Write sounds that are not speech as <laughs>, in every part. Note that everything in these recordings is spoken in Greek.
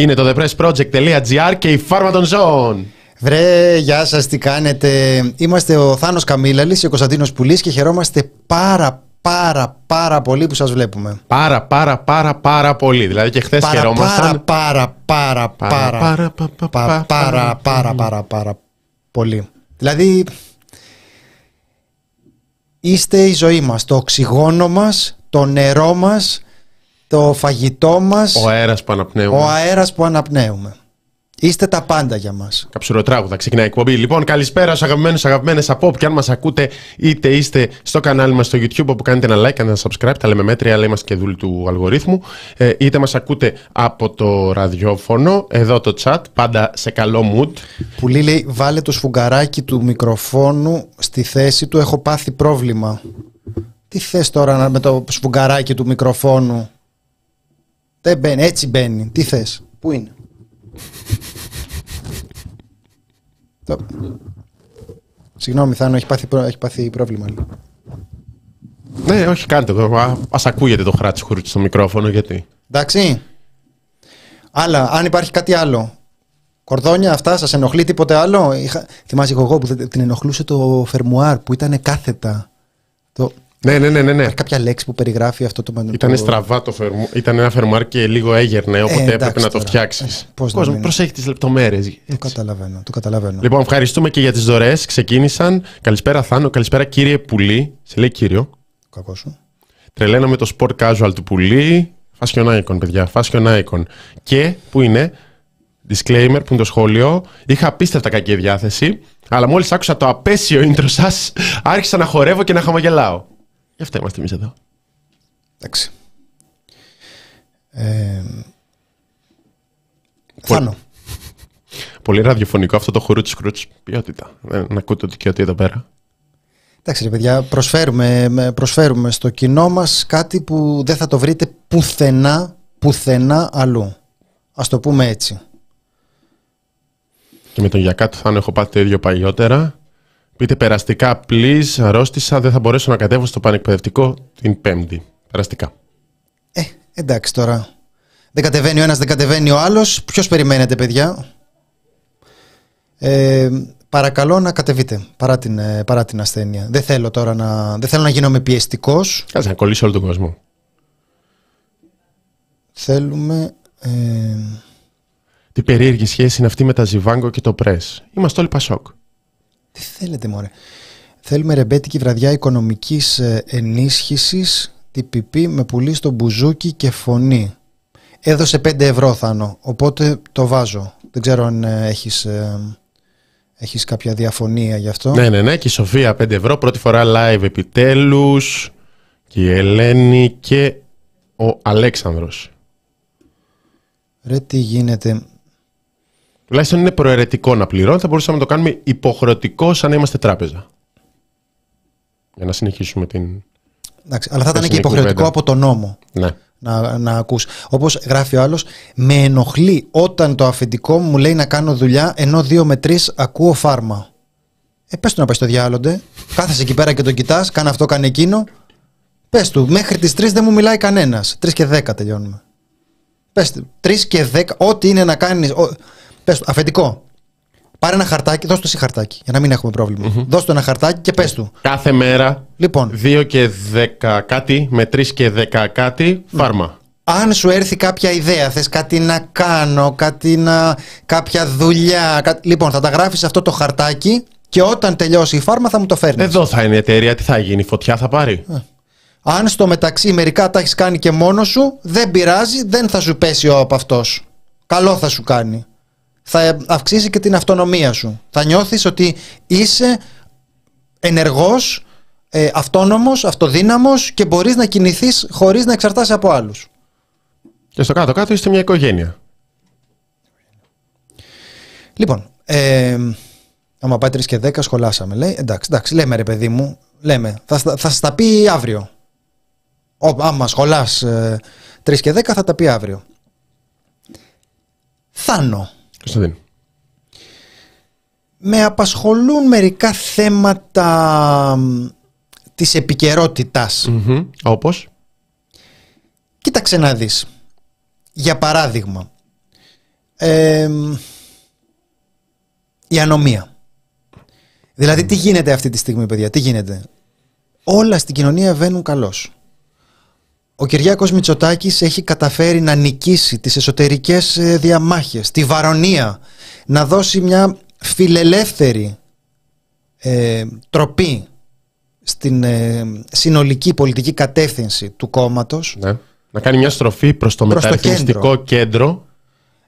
Είναι το thepressproject.gr και η φάρμα των ζώων. Βρε, γεια σας, τι κάνετε. Είμαστε ο Θάνος Καμίλαλης και ο Κωνσταντίνος Πουλής και χαιρόμαστε πάρα πάρα πάρα πολύ που σας βλέπουμε. Πάρα πάρα πάρα πάρα πολύ. Δηλαδή και χθες χαιρόμασταν. Πάρα πάρα πάρα πάρα πάρα πάρα πάρα πάρα πάρα πολύ. Δηλαδή είστε η ζωή μας, το οξυγόνο μας, το νερό μας, το φαγητό μας. Ο αέρας που αναπνέουμε. Ο αέρας που αναπνέουμε. Είστε τα πάντα για μας. Καψουροτράγουδα, ξεκινάει η εκπομπή. Λοιπόν, καλησπέρα στους αγαπημένους αγαπημένες από όπου και αν μας ακούτε, είτε είστε στο κανάλι μας στο YouTube, όπου κάνετε ένα like, ένα subscribe, τα λέμε μέτρια, αλλά είμαστε και δούλοι του αλγορίθμου. Ε, είτε μας ακούτε από το ραδιόφωνο, εδώ το chat, πάντα σε καλό mood. Που λέει, βάλε το σφουγγαράκι του μικροφόνου στη θέση του, έχω πάθει πρόβλημα. Τι θες τώρα με το σφουγγαράκι του μικροφόνου. Δεν μπαίνει, έτσι μπαίνει. Τι θες, πού είναι; Συγγνώμη, Θάνο, έχει πάθει, έχει πάθει πρόβλημα. Ναι, όχι, κάντε το. Α ακούγεται το χράτσι χουρούτσι στο μικρόφωνο, γιατί. Εντάξει. Άλλα, αν υπάρχει κάτι άλλο. Κορδόνια αυτά, σας ενοχλεί τίποτε άλλο; Είχα... Θυμάσαι εγώ που την ενοχλούσε το φερμουάρ που ήταν κάθετα. Το... Ναι, ναι, ναι, ναι. ναι. κάποια λέξη που περιγράφει αυτό το Ήταν στραβά το φερμουάρ. Ήταν ένα φερμουάρ και λίγο έγερνε, ε, οπότε ε, έπρεπε να το φτιάξεις. Ε, Πώς προσέχει τις λεπτομέρειες. Το καταλαβαίνω, το καταλαβαίνω. Λοιπόν, ευχαριστούμε και για τις δωρεές. Ξεκίνησαν. Καλησπέρα, Θάνο. Καλησπέρα, κύριε Πουλή. Σε λέει κύριο. Κακό σου. Τρελαίνω με το sport casual του Πουλή. Fashion icon, παιδιά. Fashion icon. Και που είναι. Disclaimer που είναι το σχόλιο. Είχα απίστευτα κακή διάθεση. Αλλά μόλις άκουσα το απέσιο intro σας, άρχισα να χορεύω και να χαμογελάω. Γι' αυτό είμαστε εμείς εδώ. Εντάξει. Ε, Θάνο. <laughs> Πολύ ραδιοφωνικό αυτό το χουρούτσι σκρούτσι. Ποιότητα. Ε, να ακούτε ότι και ότι εδώ πέρα. Εντάξει ρε παιδιά, προσφέρουμε, προσφέρουμε στο κοινό μας κάτι που δεν θα το βρείτε πουθενά, πουθενά αλλού. Ας το πούμε έτσι. Και με τον Γιακάτο θα έχω πάθει το ίδιο παλιότερα. Πείτε περαστικά, please, αρρώστησα, δεν θα μπορέσω να κατέβω στο πανεκπαιδευτικό την Πέμπτη. Περαστικά. Ε, εντάξει τώρα. Δεν κατεβαίνει ο ένας, δεν κατεβαίνει ο άλλος. Ποιος περιμένετε, παιδιά; Ε, παρακαλώ να κατεβείτε παρά την, ε, παρά την ασθένεια. Δεν θέλω τώρα να, δεν θέλω να γίνομαι πιεστικός. Κάτσε να κολλήσει όλο τον κόσμο. Θέλουμε... Ε... Τι περίεργη σχέση είναι αυτή με τα Ζιβάγκο και το Πρέσ. Είμαστε όλοι Πασόκ. Τι θέλετε μωρέ; Θέλουμε ρεμπέτικη βραδιά οικονομικής ε, ενίσχυσης TPP με πουλί στο μπουζούκι και φωνή. Έδωσε 5 ευρώ Θάνο, οπότε το βάζω. Δεν ξέρω αν ε, έχεις, ε, έχεις κάποια διαφωνία γι' αυτό. Ναι, ναι, ναι. Και η Σοφία 5 ευρώ. Πρώτη φορά live επιτέλους. Και η Ελένη και ο Αλέξανδρος. Ρε τι γίνεται; Τουλάχιστον είναι προαιρετικό να πληρώνει. Θα μπορούσαμε να το κάνουμε υποχρεωτικό σαν να είμαστε τράπεζα. Για να συνεχίσουμε την. Εντάξει, αλλά θα ήταν και υποχρεωτικό από τον νόμο. Ναι. Να, να ακούς. Όπως γράφει ο άλλος, με ενοχλεί όταν το αφεντικό μου λέει να κάνω δουλειά ενώ δύο με τρεις ακούω φάρμα. Ε, πες του να πάει στο διάλογο. Κάθεσαι εκεί πέρα και τον κοιτάς, κάνε αυτό, κάνε εκείνο. Πες του, μέχρι τις 3 δεν μου μιλάει κανένας. 3 και 10 τελειώνουμε. Πες του, 3 και 10, ό,τι είναι να κάνεις... Πες του, αφεντικό. Πάρε ένα χαρτάκι, δώσ' του εσύ χαρτάκι, για να μην έχουμε πρόβλημα. Mm-hmm. Δώσ' του ένα χαρτάκι και πες του. Κάθε μέρα. Λοιπόν. 2 και 10 κάτι, με 3 και 10 κάτι, φάρμα. Αν σου έρθει κάποια ιδέα, θες κάτι να κάνω, κάτι να... κάποια δουλειά. Κα... Λοιπόν, θα τα γράφεις αυτό το χαρτάκι και όταν τελειώσει η φάρμα θα μου το φέρνεις. Εδώ θα είναι η εταιρεία, τι θα γίνει, φωτιά θα πάρει; Ε. Αν στο μεταξύ μερικά τα έχεις κάνει και μόνος σου, δεν πειράζει, δεν θα σου πέσει ο από αυτός. Καλό θα σου κάνει θα αυξήσει και την αυτονομία σου. Θα νιώθεις ότι είσαι ενεργός, ε, αυτόνομος, αυτοδύναμος και μπορείς να κινηθείς χωρίς να εξαρτάσαι από άλλους. Και στο κάτω-κάτω είστε μια οικογένεια. Λοιπόν, ε, άμα πάει 3 και 10 σχολάσαμε. Λέει, εντάξει, εντάξει, λέμε ρε παιδί μου, λέμε, θα, θα σας τα πει αύριο. Ο, άμα σχολάς ε, 3 και 10 θα τα πει αύριο. Θάνο. Κωνσταντίν. Με απασχολούν μερικά θέματα της επικαιρότητα. Mm-hmm. Όπως; Κοίταξε να δεις. Για παράδειγμα, ε, η ανομία. Δηλαδή τι γίνεται αυτή τη στιγμή παιδιά, τι γίνεται; Όλα στην κοινωνία βαίνουν καλώς. Ο Κυριάκος Μητσοτάκης έχει καταφέρει να νικήσει τις εσωτερικές ε, διαμάχες, τη βαρονία, να δώσει μια φιλελεύθερη ε, τροπή στην ε, συνολική πολιτική κατεύθυνση του κόμματος. Ναι. Να κάνει μια στροφή προς το Προς το μεταρρυθμιστικό κέντρο.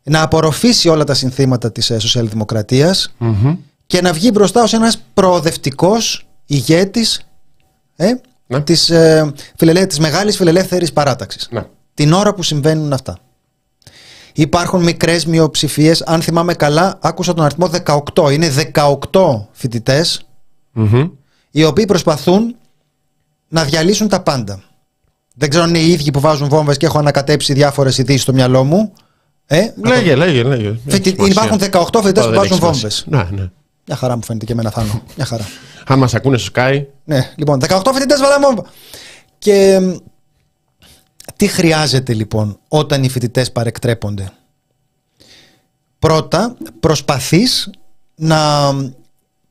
να απορροφήσει όλα τα συνθήματα της ε, σοσιαλδημοκρατίας Μμμ. και να βγει μπροστά ως ένας προοδευτικός ηγέτης ε, Ναι. της, ε, φιλελε... της μεγάλης φιλελεύθερης παράταξης. Ναι. Την ώρα που συμβαίνουν αυτά. Υπάρχουν μικρές μειοψηφίες. Αν θυμάμαι καλά, άκουσα τον αριθμό 18. Είναι 18 φοιτητές Μμμ. οι οποίοι προσπαθούν να διαλύσουν τα πάντα. Δεν ξέρω αν είναι οι ίδιοι που βάζουν βόμβες και έχω ανακατέψει διάφορες ειδήσεις στο μυαλό μου. Ε, Λέγε, λέγε, λέγε. Φοιτι- Έχει σημασία. υπάρχουν 18 φοιτητές Αυτό που δεν βάζουν έχει σημασία. βόμβες. Ναι, ναι. Μια χαρά μου φαίνεται και εμένα Θάνο. Μια χαρά. Αν μας ακούνε στο Sky, Ναι, λοιπόν, 18 φοιτητές βάλαμε βόμβα. Και μ, τι χρειάζεται λοιπόν όταν οι φοιτητές παρεκτρέπονται; Πρώτα, προσπαθείς να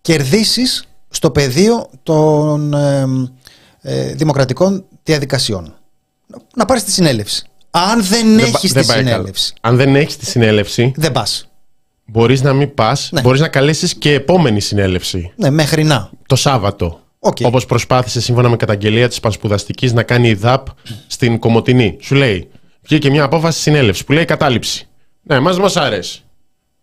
κερδίσεις στο πεδίο των ε, ε, δημοκρατικών διαδικασιών. Να πάρεις τη συνέλευση. Αν δεν, δεν πα- έχεις δεν τη πάει καλά. συνέλευση, Αν δεν έχεις τη συνέλευση, δεν πας. Μπορείς να μην πας, Ναι. μπορείς να καλέσεις και επόμενη συνέλευση. Ναι, μέχρι να. Το Σάββατο. Οκ. Όπως προσπάθησες σύμφωνα με καταγγελία της Πανσπουδαστικής να κάνει η ΔΑΠ στην Κομωτινή. Σου λέει, βγήκε μια απόφαση συνέλευσης που λέει κατάληψη. Ναι, μας μας αρέσει.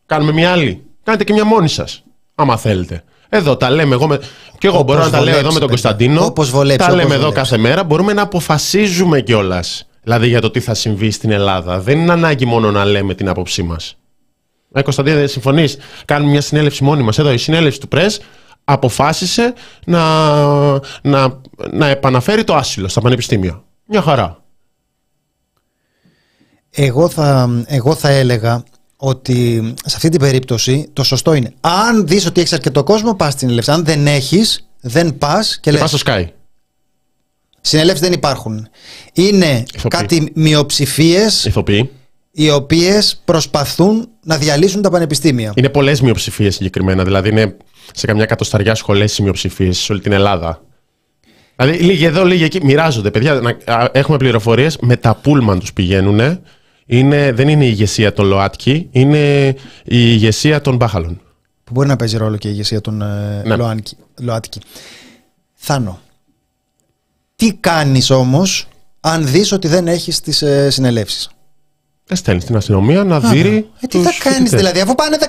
Κάνουμε μια άλλη. Κάνετε και μια μόνη σας. Άμα θέλετε. Εδώ τα λέμε εγώ με... Και εγώ Όπως μπορώ να τα λέω βολέψεις, εδώ με τον παιδιά. Κωνσταντίνο. Όπως βολέψεις, Τα όπως λέμε εδώ βολέψεις. κάθε μέρα. Μπορούμε να αποφασίζουμε κιόλας. Δηλαδή για το τι θα συμβεί στην Ελλάδα. Δεν είναι ανάγκη μόνο να λέμε την άποψή μας. Ε, Κωνσταντίνε, δεν συμφωνείς; Κάνουμε μια συνέλευση μόνοι μας. Εδώ η συνέλευση του ΠΡΕΣ αποφάσισε να, να, να επαναφέρει το άσυλο στα πανεπιστήμια. Μια χαρά. Εγώ θα, εγώ θα έλεγα ότι σε αυτή την περίπτωση το σωστό είναι αν δεις ότι έχεις αρκετό κόσμο πας στην συνέλευση. Αν δεν έχεις δεν πας και, Και λες πας στο Sky. συνελεύσεις δεν υπάρχουν. Είναι Ηθοποιοί. κάτι μειοψηφίες Ηθοποιοί. Οι οποίες προσπαθούν να διαλύσουν τα πανεπιστήμια. Είναι πολλές μειοψηφίες συγκεκριμένα. Δηλαδή είναι σε καμιά κατοσταριά σχολές οι μειοψηφίες σε όλη την Ελλάδα. Δηλαδή λίγοι εδώ, λίγοι εκεί. Μοιράζονται. Παιδιά, να, α, έχουμε πληροφορίες. Με τα πούλμαν τους πηγαίνουν. Είναι, δεν είναι η ηγεσία των ΛΟΑΤΚΙ, είναι η ηγεσία των Μπάχαλων. Που μπορεί να παίζει ρόλο και η ηγεσία των ε, Ναι. Λοάνκι- ΛΟΑΤΚΙ. Θάνο. Τι κάνεις όμως αν δεις ότι δεν έχεις τις ε, συνελεύσεις; Δεν στέλνεις στην αστυνομία να δει. Ε, τι θα κάνεις δηλαδή, αφού πάνε 18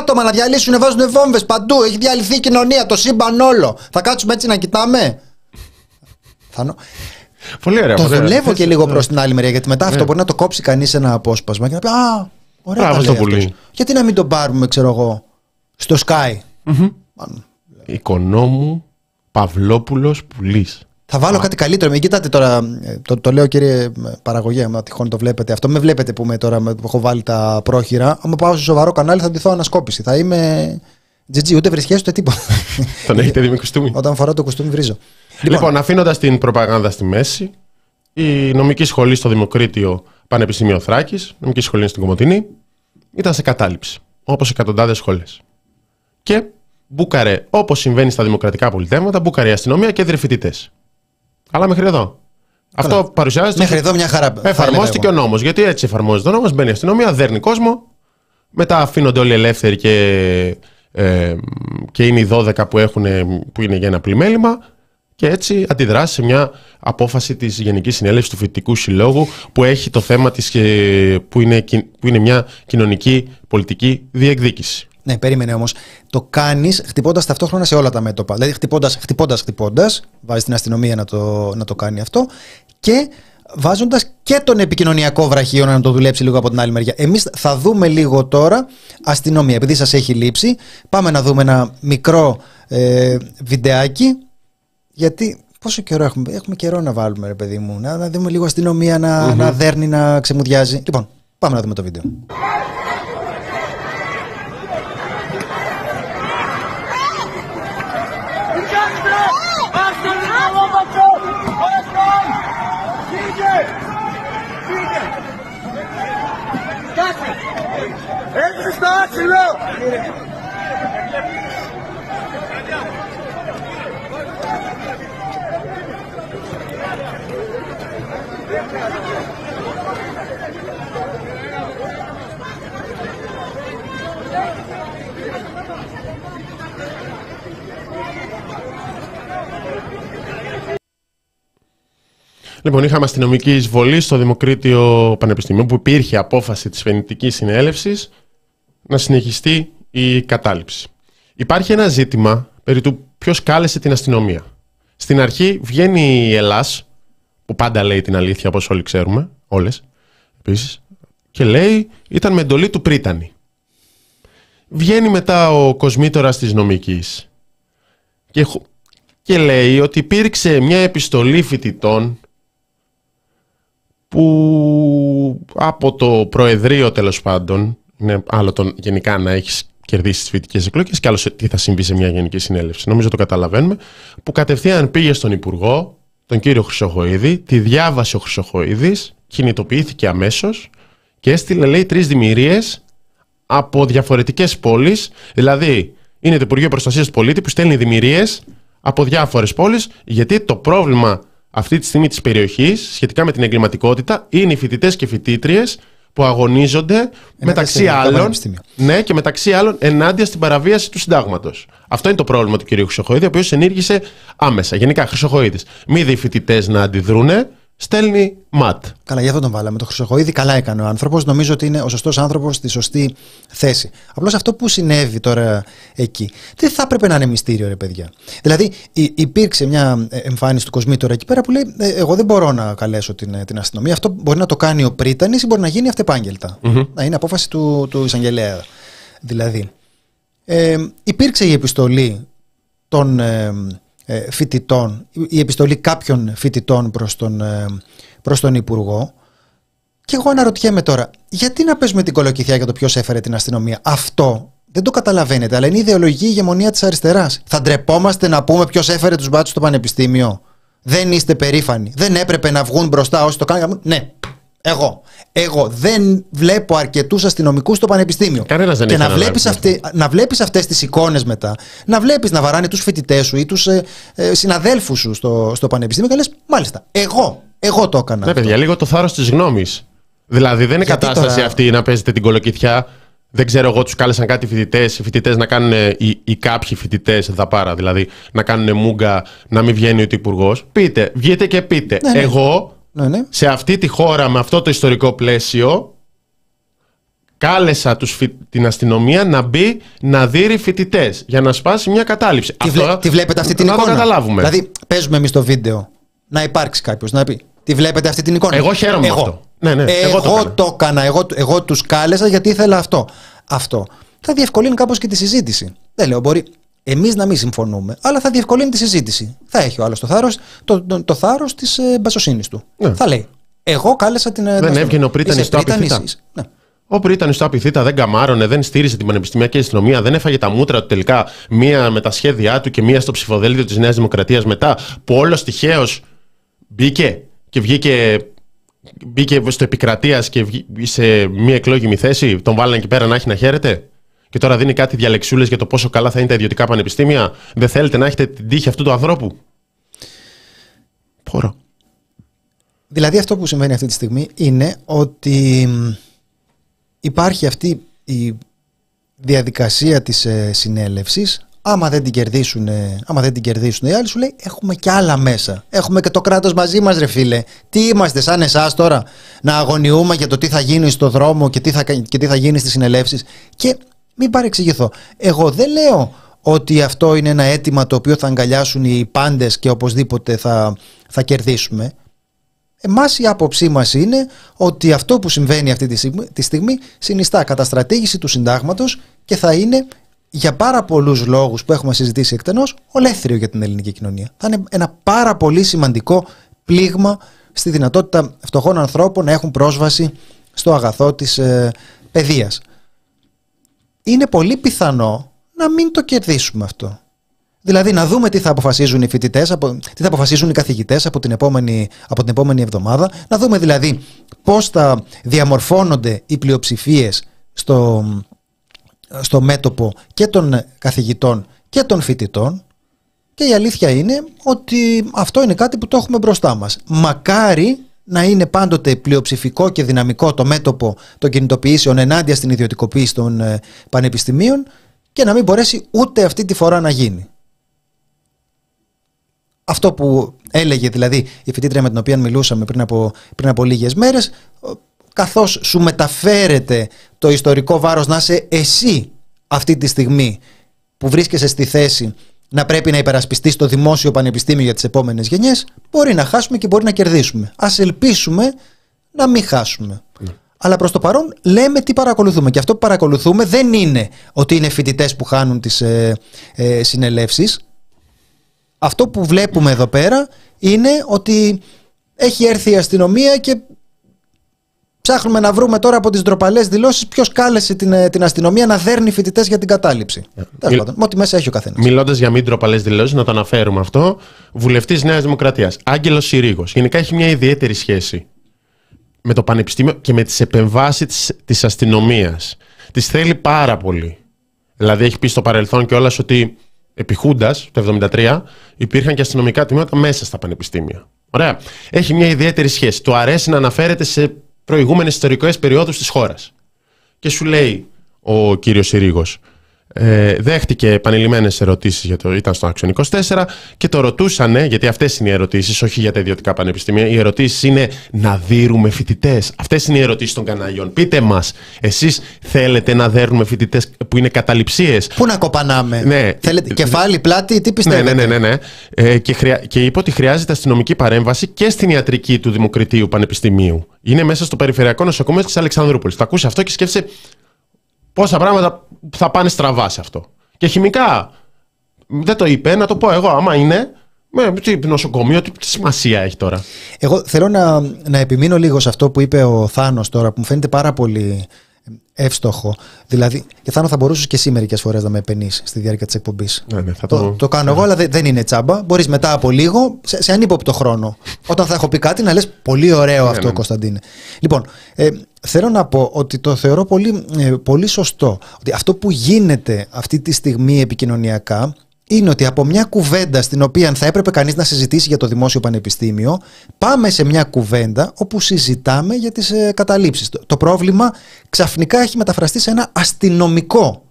άτομα να διαλύσουν, βάζουν βόμβες παντού, έχει διαλυθεί η κοινωνία, το σύμπαν όλο. Θα κάτσουμε έτσι να κοιτάμε; Θα νο- Πολύ ωραία. Το πολύ ωραία. δουλεύω και Θες- λίγο προς την άλλη μεριά, γιατί μετά αυτό μπορεί να το κόψει κανείς ένα απόσπασμα και να πει Α, ωραία. Μπράβο τα στο λέει πουλί. αυτός. Γιατί να μην τον πάρουμε, ξέρω εγώ, στο Sky; Μαν, Οικονόμου Παυλόπουλος Πουλής. Θα βάλω κάτι καλύτερο. Μην κοιτάτε τώρα. ε, Το, το λέω κύριε ε, παραγωγέ, μα τυχόν το βλέπετε αυτό. Με βλέπετε που, με τώρα, με- που έχω βάλει τα πρόχειρα. Αν πάω σε σοβαρό κανάλι θα ντυθώ ανασκόπηση. Θα είμαι. GG, ούτε βρισχέ ούτε τίποτα. <laughs> Τον έχετε δει με κουστούμι; Όταν φοράω το κουστούμι βρίζω. Λοιπόν, αφήνοντας την προπαγάνδα στη μέση, η νομική σχολή στο Δημοκρίτιο Πανεπιστήμιο Θράκης, νομική σχολή στην Κομωτινή, ήταν σε κατάληψη, όπως εκατοντάδες σχολές. Και μπούκαρε, όπως συμβαίνει στα δημοκρατικά πολιτεύματα, μπούκαρε η αστυνομία και έδρε φοιτητές. Αλλά μέχρι εδώ. Αυτό παρουσιάζεται. Μέχρι εδώ μια χαρά. θα Εφαρμόστηκε ο έλεγα εγώ. νόμος. Γιατί έτσι εφαρμόζεται ο νόμος, μπαίνει η αστυνομία, δέρνει κόσμο, μετά αφήνονται όλοι ελεύθεροι και, ε, και είναι οι 12 που, έχουν, που είναι για ένα πλημέλημα. Και έτσι αντιδράσει σε μια απόφαση της Γενικής Συνέλευσης του Φοιτητικού Συλλόγου που έχει το θέμα της, ε, που, είναι, κι- που είναι μια κοινωνική πολιτική διεκδίκηση. Ναι, περίμενε όμως. Το κάνεις χτυπώντας ταυτόχρονα σε όλα τα μέτωπα. Δηλαδή χτυπώντας, χτυπώντας, χτυπώντας, βάζει την αστυνομία να το, να το κάνει αυτό και βάζοντας και τον επικοινωνιακό βραχείο να το δουλέψει λίγο από την άλλη μεριά. Εμείς θα δούμε λίγο τώρα αστυνομία. Επειδή σας έχει λείψει, πάμε να δούμε ένα μικρό ε, βιντεάκι. Γιατί πόσο καιρό έχουμε, έχουμε καιρό να βάλουμε, ρε παιδί μου. Να, να δούμε λίγο αστυνομία να, να δέρνει, να ξεμουδιάζει. Λοιπόν, πάμε να δούμε το βίντεο. Λοιπόν, είχαμε αστυνομική εισβολή στο Δημοκρίτιο Πανεπιστήμιο που υπήρχε απόφαση της φαινητικής συνέλευσης να συνεχιστεί η κατάληψη. Υπάρχει ένα ζήτημα περί του ποιος κάλεσε την αστυνομία. Στην αρχή βγαίνει η Ελλάς, που πάντα λέει την αλήθεια όπως όλοι ξέρουμε, όλες επίσης, και λέει ήταν με εντολή του Πρίτανη. Βγαίνει μετά ο κοσμήτορας της νομικής και, και λέει ότι υπήρξε μια επιστολή φοιτητών που από το Προεδρείο τέλος πάντων, είναι άλλο τον γενικά να έχεις κερδίσεις τις φοιτητικές εκλογές και άλλο τι θα συμβεί σε μια γενική συνέλευση. Νομίζω το καταλαβαίνουμε. Που κατευθείαν πήγε στον Υπουργό, τον κύριο Χρυσοχοίδη, τη διάβασε ο Χρυσοχοίδης, κινητοποιήθηκε αμέσως και έστειλε, λέει, τρεις δημιουργίες από διαφορετικές πόλεις. Δηλαδή, είναι το Υπουργείο Προστασίας του Πολίτη που στέλνει δημιουργίες από διάφορες πόλεις, γιατί το πρόβλημα αυτή τη στιγμή της περιοχής σχετικά με την εγκληματικότητα είναι οι φοιτητές και φοιτήτριες που αγωνίζονται μεταξύ άλλων, ναι, και μεταξύ άλλων ενάντια στην παραβίαση του συντάγματος. Αυτό είναι το πρόβλημα του κ. Χρυσοχοίδη, ο οποίος ενήργησε άμεσα. Γενικά, Χρυσοχοίδης. Μη δει φοιτητές να αντιδρούνε, στέλνει ματ. Καλά, γι' αυτό τον βάλαμε. Το Χρυσοχοίδη καλά έκανε ο άνθρωπος. Νομίζω ότι είναι ο σωστός άνθρωπος στη σωστή θέση. Απλώς αυτό που συνέβη τώρα εκεί δεν θα έπρεπε να είναι μυστήριο, ρε παιδιά; Δηλαδή, υπήρξε μια εμφάνιση του Κοσμήτωρα εκεί πέρα που λέει: «Ε, Εγώ δεν μπορώ να καλέσω την, την αστυνομία. Αυτό μπορεί να το κάνει ο Πρίτανης ή μπορεί να γίνει αυτεπάγγελτα. Mm-hmm. Να είναι απόφαση του, του εισαγγελέα. Δηλαδή, ε, υπήρξε η επιστολή των. Ε, ε, φοιτητών, η επιστολή κάποιων φοιτητών προς τον, ε, προς τον Υπουργό. Και εγώ αναρωτιέμαι τώρα, γιατί να παίζουμε την κολοκυθιά για το ποιος έφερε την αστυνομία. Αυτό δεν το καταλαβαίνετε, αλλά είναι η ιδεολογική ηγεμονία της αριστεράς. Θα ντρεπόμαστε να πούμε ποιος έφερε τους μπάτσους στο πανεπιστήμιο. Δεν είστε περήφανοι. Δεν έπρεπε να βγουν μπροστά όσοι το κάνουν. Ναι, εγώ. Εγώ δεν βλέπω αρκετούς αστυνομικούς στο πανεπιστήμιο. Κανένας δεν και έχει να βλέπεις αυτε, να βλέπεις αυτές τις εικόνες μετά, να βλέπεις να βαράνε τους φοιτητές σου ή τους ε, ε, συναδέλφους σου στο, στο πανεπιστήμιο και λες, μάλιστα, εγώ, εγώ το έκανα. Ναι, παιδιά, λίγο το θάρρος της γνώμης. Δηλαδή δεν είναι Γιατί κατάσταση τώρα... αυτή να παίζετε την κολοκυθιά. Δεν ξέρω εγώ, τους κάλεσαν κάτι φοιτητές, οι φοιτητές να κάνουν, ή, ή κάποιοι φοιτητές, θα πάρα, δηλαδή να κάνουν μούγκα, να μην βγαίνει ο υπουργό. Πείτε, βγείτε και πείτε. Ναι, ναι. Εγώ ναι, ναι. σε αυτή τη χώρα με αυτό το ιστορικό πλαίσιο κάλεσα τους, την αστυνομία να μπει να δει φοιτητές για να σπάσει μια κατάληψη. Τι, αυτό, τη βλέπετε αυτή την εικόνα; καταλάβουμε. Δηλαδή, παίζουμε εμείς το βίντεο να υπάρξει κάποιος να πει. Τη βλέπετε αυτή την εικόνα; Εγώ χαίρομαι εγώ. αυτό. Ναι, ναι, εγώ, εγώ το έκανα. Εγώ, εγώ τους κάλεσα γιατί ήθελα αυτό. Αυτό. Θα διευκολύνει κάπως και τη συζήτηση. Δεν λέω, μπορεί εμείς να μην συμφωνούμε, αλλά θα διευκολύνει τη συζήτηση. Θα έχει ο άλλος το θάρρος το, το, το θάρρος της ε, μπασοσύνη του. Ναι. Θα λέει. Εγώ κάλεσα την. Ε, δεν έβγαινε ο Πρίτανης στο απειθήτα. Ναι. Ο Πρίτανης στο απειθήτα δεν καμάρωνε, δεν στήριζε την πανεπιστημιακή αστυνομία, δεν έφαγε τα μούτρα του τελικά μία με τα σχέδιά του και μία στο ψηφοδέλτιο της Νέας Δημοκρατίας μετά που όλος τυχαίως μπήκε και βγήκε μπήκε στο επικρατείας και σε μία εκλόγιμη θέση, τον βάλανε εκεί πέρα να έχει να χαίρεται και τώρα δίνει κάτι διαλεξούλες για το πόσο καλά θα είναι τα ιδιωτικά πανεπιστήμια. Δεν θέλετε να έχετε την τύχη αυτού του ανθρώπου; Πόρο. Δηλαδή αυτό που συμβαίνει αυτή τη στιγμή είναι ότι υπάρχει αυτή η διαδικασία της ε, συνέλευσης άμα δεν την κερδίσουν, άμα δεν την κερδίσουν οι άλλοι σου λέει έχουμε και άλλα μέσα έχουμε και το κράτος μαζί μας ρε φίλε τι είμαστε σαν εσάς τώρα να αγωνιούμε για το τι θα γίνει στο δρόμο και τι θα, και τι θα γίνει στις συνελεύσεις και μην παρεξηγηθώ. Εγώ δεν λέω ότι αυτό είναι ένα αίτημα το οποίο θα αγκαλιάσουν οι πάντες και οπωσδήποτε θα, θα κερδίσουμε. Εμάς η άποψή μας είναι ότι αυτό που συμβαίνει αυτή τη στιγμή, τη στιγμή συνιστά καταστρατήγηση του συντάγματος και θα είναι για πάρα πολλούς λόγους που έχουμε συζητήσει εκτενώς ολέθριο για την ελληνική κοινωνία. Θα είναι ένα πάρα πολύ σημαντικό πλήγμα στη δυνατότητα φτωχών ανθρώπων να έχουν πρόσβαση στο αγαθό της ε, παιδείας είναι πολύ πιθανό να μην το κερδίσουμε αυτό. Δηλαδή να δούμε τι θα αποφασίζουν οι φοιτητές, τι θα αποφασίζουν οι καθηγητές από, την επόμενη, από την επόμενη εβδομάδα. Να δούμε δηλαδή πώς θα διαμορφώνονται οι πλειοψηφίες στο, στο μέτωπο και των καθηγητών και των φοιτητών και η αλήθεια είναι ότι αυτό είναι κάτι που το έχουμε μπροστά μας. Μακάρι να είναι πάντοτε πλειοψηφικό και δυναμικό το μέτωπο των κινητοποιήσεων ενάντια στην ιδιωτικοποίηση των ε, πανεπιστημίων και να μην μπορέσει ούτε αυτή τη φορά να γίνει. Αυτό που έλεγε δηλαδή η φοιτήτρια με την οποία μιλούσαμε πριν από, πριν από λίγες μέρες καθώς σου μεταφέρεται το ιστορικό βάρος να είσαι εσύ αυτή τη στιγμή που βρίσκεσαι στη θέση να πρέπει να υπερασπιστεί το δημόσιο πανεπιστήμιο για τις επόμενες γενιές μπορεί να χάσουμε και μπορεί να κερδίσουμε. Ας ελπίσουμε να μην χάσουμε. Ναι. Αλλά προς το παρόν λέμε τι παρακολουθούμε. Και αυτό που παρακολουθούμε δεν είναι ότι είναι φοιτητές που χάνουν τις ε, ε, συνελεύσεις. Αυτό που βλέπουμε εδώ πέρα είναι ότι έχει έρθει η αστυνομία και Ψάχνουμε να βρούμε τώρα από τις ντροπαλές δηλώσεις ποιος κάλεσε την, ε, την αστυνομία να δέρνει φοιτητές για την κατάληψη. Yeah. Τέλος πάντων, ό,τι μέσα έχει ο καθένας. Μιλώντας για μη ντροπαλές δηλώσεις, να το αναφέρουμε αυτό. Βουλευτής Νέας Δημοκρατίας, Άγγελος Συρίγος. Γενικά έχει μια ιδιαίτερη σχέση με το Πανεπιστήμιο και με τις επεμβάσεις της αστυνομίας. Τις θέλει πάρα πολύ. Δηλαδή, έχει πει στο παρελθόν κιόλας ότι επί Χούντας, το 1973, υπήρχαν και αστυνομικά τμήματα μέσα στα πανεπιστήμια. Ωραία. Έχει μια ιδιαίτερη σχέση. Του αρέσει να αναφέρεται σε προηγούμενες ιστορικές περιόδους της χώρας. Και σου λέει ο κύριος Συρίγος, ε, δέχτηκε επανειλημμένες ερωτήσεις, για το, ήταν στο Action 24 και το ρωτούσανε, γιατί αυτές είναι οι ερωτήσεις, όχι για τα ιδιωτικά πανεπιστήμια. Οι ερωτήσεις είναι να δίνουμε φοιτητές. Αυτές είναι οι ερωτήσεις των καναλιών. Πείτε μας, εσείς θέλετε να δέρνουμε φοιτητές που είναι καταληψίες; Πού να κοπανάμε; Ναι. Θέλετε κεφάλι, πλάτη, τι πιστεύετε. Ναι, ναι, ναι. ναι, Ε, και, χρειά... και είπε ότι χρειάζεται αστυνομική παρέμβαση και στην ιατρική του Δημοκρατίου Πανεπιστημίου. Είναι μέσα στο Περιφερειακό Νοσοκομείο της Αλεξανδρούπολης. Το ακούσει αυτό και σκέφτεσαι πόσα πράγματα θα πάνε στραβά σε αυτό. Και χημικά, δεν το είπε, να το πω εγώ, άμα είναι, με τι νοσοκομείο, τι, σημασία έχει τώρα. Εγώ θέλω να, να επιμείνω λίγο σε αυτό που είπε ο Θάνος τώρα, που μου φαίνεται πάρα πολύ εύστοχο. Δηλαδή, και Θάνο θα μπορούσες και εσύ μερικές φορές να με επενήσει στη διάρκεια της εκπομπής. Ναι, ναι, το, το... το κάνω εγώ, αλλά δεν είναι τσάμπα. Μπορείς μετά από λίγο, σε, σε ανύποπτο χρόνο, όταν θα έχω πει κάτι, να λες πολύ ωραίο ναι, αυτό, ναι. Κωνσταντίνε. Λοιπόν, ε, θέλω να πω ότι το θεωρώ πολύ, ε, πολύ σωστό. Ότι αυτό που γίνεται αυτή τη στιγμή επικοινωνιακά είναι ότι από μια κουβέντα στην οποία θα έπρεπε κανείς να συζητήσει για το δημόσιο πανεπιστήμιο, πάμε σε μια κουβέντα όπου συζητάμε για τις ε, καταλήψεις. Το, το πρόβλημα ξαφνικά έχει μεταφραστεί σε ένα αστυνομικό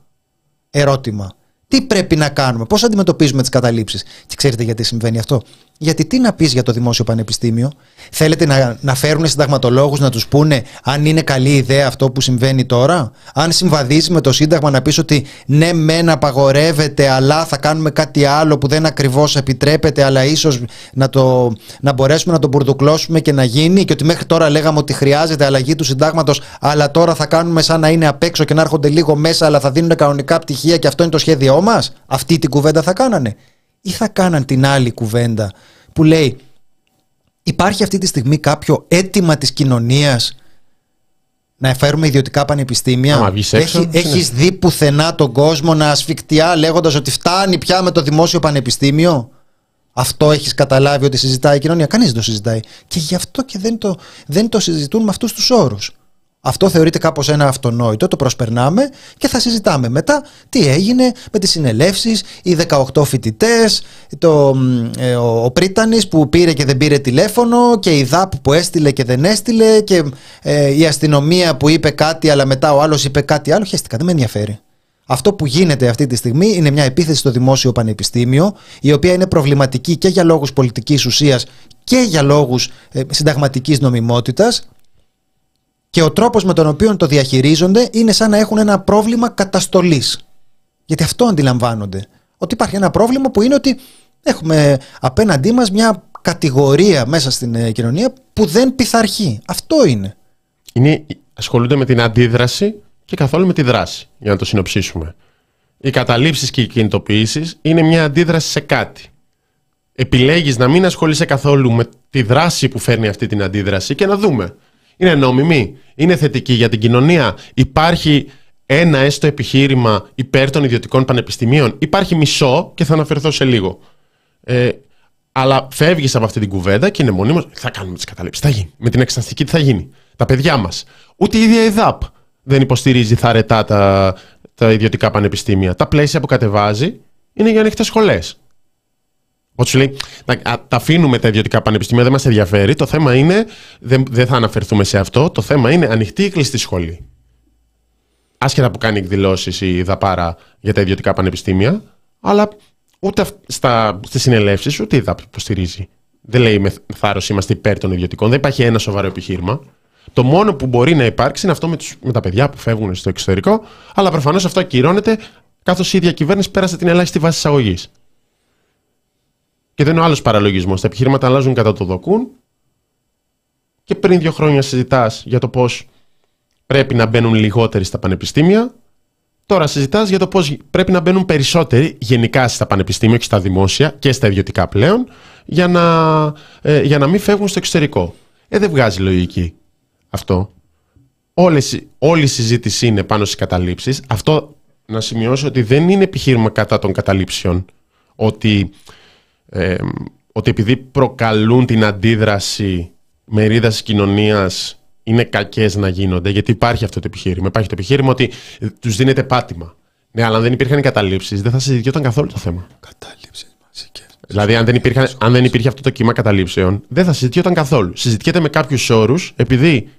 ερώτημα. Τι πρέπει να κάνουμε, πώς αντιμετωπίζουμε τις καταλήψεις. Και ξέρετε γιατί συμβαίνει αυτό; Γιατί τι να πεις για το δημόσιο πανεπιστήμιο, Θέλετε να, να φέρουν συνταγματολόγους να τους πούνε αν είναι καλή ιδέα αυτό που συμβαίνει τώρα, Αν συμβαδίζει με το Σύνταγμα να πεις ότι ναι, μεν απαγορεύεται, αλλά θα κάνουμε κάτι άλλο που δεν ακριβώς επιτρέπεται, αλλά ίσως να, το, να μπορέσουμε να το μπουρδουκλώσουμε και να γίνει, και ότι μέχρι τώρα λέγαμε ότι χρειάζεται αλλαγή του Συντάγματος, αλλά τώρα θα κάνουμε σαν να είναι απ' έξω και να έρχονται λίγο μέσα, αλλά θα δίνουν κανονικά πτυχία και αυτό είναι το σχέδιό μας; Αυτή την κουβέντα θα κάνανε ή θα κάναν την άλλη κουβέντα που λέει υπάρχει αυτή τη στιγμή κάποιο αίτημα της κοινωνίας να εφέρουμε ιδιωτικά πανεπιστήμια; Έχει, έχεις δει πουθενά τον κόσμο να ασφικτιά λέγοντας ότι φτάνει πια με το δημόσιο πανεπιστήμιο; Αυτό έχεις καταλάβει ότι συζητάει η κοινωνία. Κανείς δεν το συζητάει. Και γι' αυτό και δεν το, δεν το συζητούν με αυτούς τους όρους. Αυτό θεωρείται κάπως ένα αυτονόητο, το προσπερνάμε και θα συζητάμε μετά τι έγινε με τις συνελεύσεις, οι 18 φοιτητές, το, ε, ο, ο Πρίτανης που πήρε και δεν πήρε τηλέφωνο και η ΔΑΠ που έστειλε και δεν έστειλε και ε, η αστυνομία που είπε κάτι αλλά μετά ο άλλος είπε κάτι άλλο. Χαίστηκα, δεν με ενδιαφέρει. Αυτό που γίνεται αυτή τη στιγμή είναι μια επίθεση στο δημόσιο πανεπιστήμιο, η οποία είναι προβληματική και για λόγους πολιτικής ουσίας και για λόγους ε, συνταγματικής νομιμότητας και ο τρόπος με τον οποίο το διαχειρίζονται είναι σαν να έχουν ένα πρόβλημα καταστολής. Γιατί αυτό αντιλαμβάνονται. Ότι υπάρχει ένα πρόβλημα που είναι ότι έχουμε απέναντί μας μια κατηγορία μέσα στην ε, κοινωνία που δεν πειθαρχεί. Αυτό είναι. είναι. Ασχολούνται με την αντίδραση και καθόλου με τη δράση, για να το συνοψίσουμε. Οι καταλήψεις και οι κινητοποιήσεις είναι μια αντίδραση σε κάτι. Επιλέγεις να μην ασχολείσαι καθόλου με τη δράση που φέρνει αυτή την αντίδραση και να δούμε είναι νόμιμη, είναι θετική για την κοινωνία; Υπάρχει ένα έστω επιχείρημα υπέρ των ιδιωτικών πανεπιστημίων; Υπάρχει μισό και θα αναφερθώ σε λίγο. Ε, αλλά φεύγεις από αυτή την κουβέντα και είναι μονίμω. Θα κάνουμε τις καταλήψεις. Θα γίνει. Με την εξεταστική τι θα γίνει; Τα παιδιά μας. Ούτε η ίδια η ΔΑΠ δεν υποστηρίζει θαρετά τα, τα ιδιωτικά πανεπιστήμια. Τα πλαίσια που κατεβάζει είναι για ανοιχτές σχολές. Όπω σου λέει, τα αφήνουμε τα ιδιωτικά πανεπιστήμια, δεν μας ενδιαφέρει. Το θέμα είναι, δεν, δεν θα αναφερθούμε σε αυτό, το θέμα είναι ανοιχτή ή κλειστή σχολή. Άσχετα που κάνει εκδηλώσεις η Δαπάρα για τα ιδιωτικά πανεπιστήμια, αλλά ούτε στις συνελεύσεις ούτε η ΔΑΠ υποστηρίζει. Δεν λέει με θάρρος είμαστε υπέρ των ιδιωτικών, δεν υπάρχει ένα σοβαρό επιχείρημα. Το μόνο που μπορεί να υπάρξει είναι αυτό με, τους, με τα παιδιά που φεύγουν στο εξωτερικό, αλλά προφανώς αυτό ακυρώνεται καθώς η ίδια κυβέρνηση πέρασε την ελάχιστη βάση εισαγωγής. Και δεν είναι ο άλλος παραλογισμός. Τα επιχείρηματα αλλάζουν κατά το δοκούν και πριν δύο χρόνια συζητάς για το πώς πρέπει να μπαίνουν λιγότεροι στα πανεπιστήμια. Τώρα συζητάς για το πώς πρέπει να μπαίνουν περισσότεροι γενικά στα πανεπιστήμια και στα δημόσια και στα ιδιωτικά πλέον για να, ε, για να μην φεύγουν στο εξωτερικό. Ε, δεν βγάζει λογική αυτό. Όλες, όλη η συζήτηση είναι πάνω στις καταλήψεις. Αυτό να σημειώσω ότι δεν είναι επιχείρημα κατά των καταλήψεων. Ότι, ε, ότι επειδή προκαλούν την αντίδραση μερίδας της κοινωνίας είναι κακές να γίνονται. Γιατί υπάρχει αυτό το επιχείρημα. Υπάρχει το επιχείρημα ότι τους δίνεται πάτημα. Ναι, αλλά αν δεν υπήρχαν οι καταλήψεις δεν θα συζητιόταν καθόλου το θέμα. Κατάληψεις μαζικές. Δηλαδή, αν δεν, υπήρχαν, αν δεν υπήρχε αυτό το κύμα καταλήψεων, δεν θα συζητιόταν καθόλου. Συζητιέται με κάποιους όρους, επειδή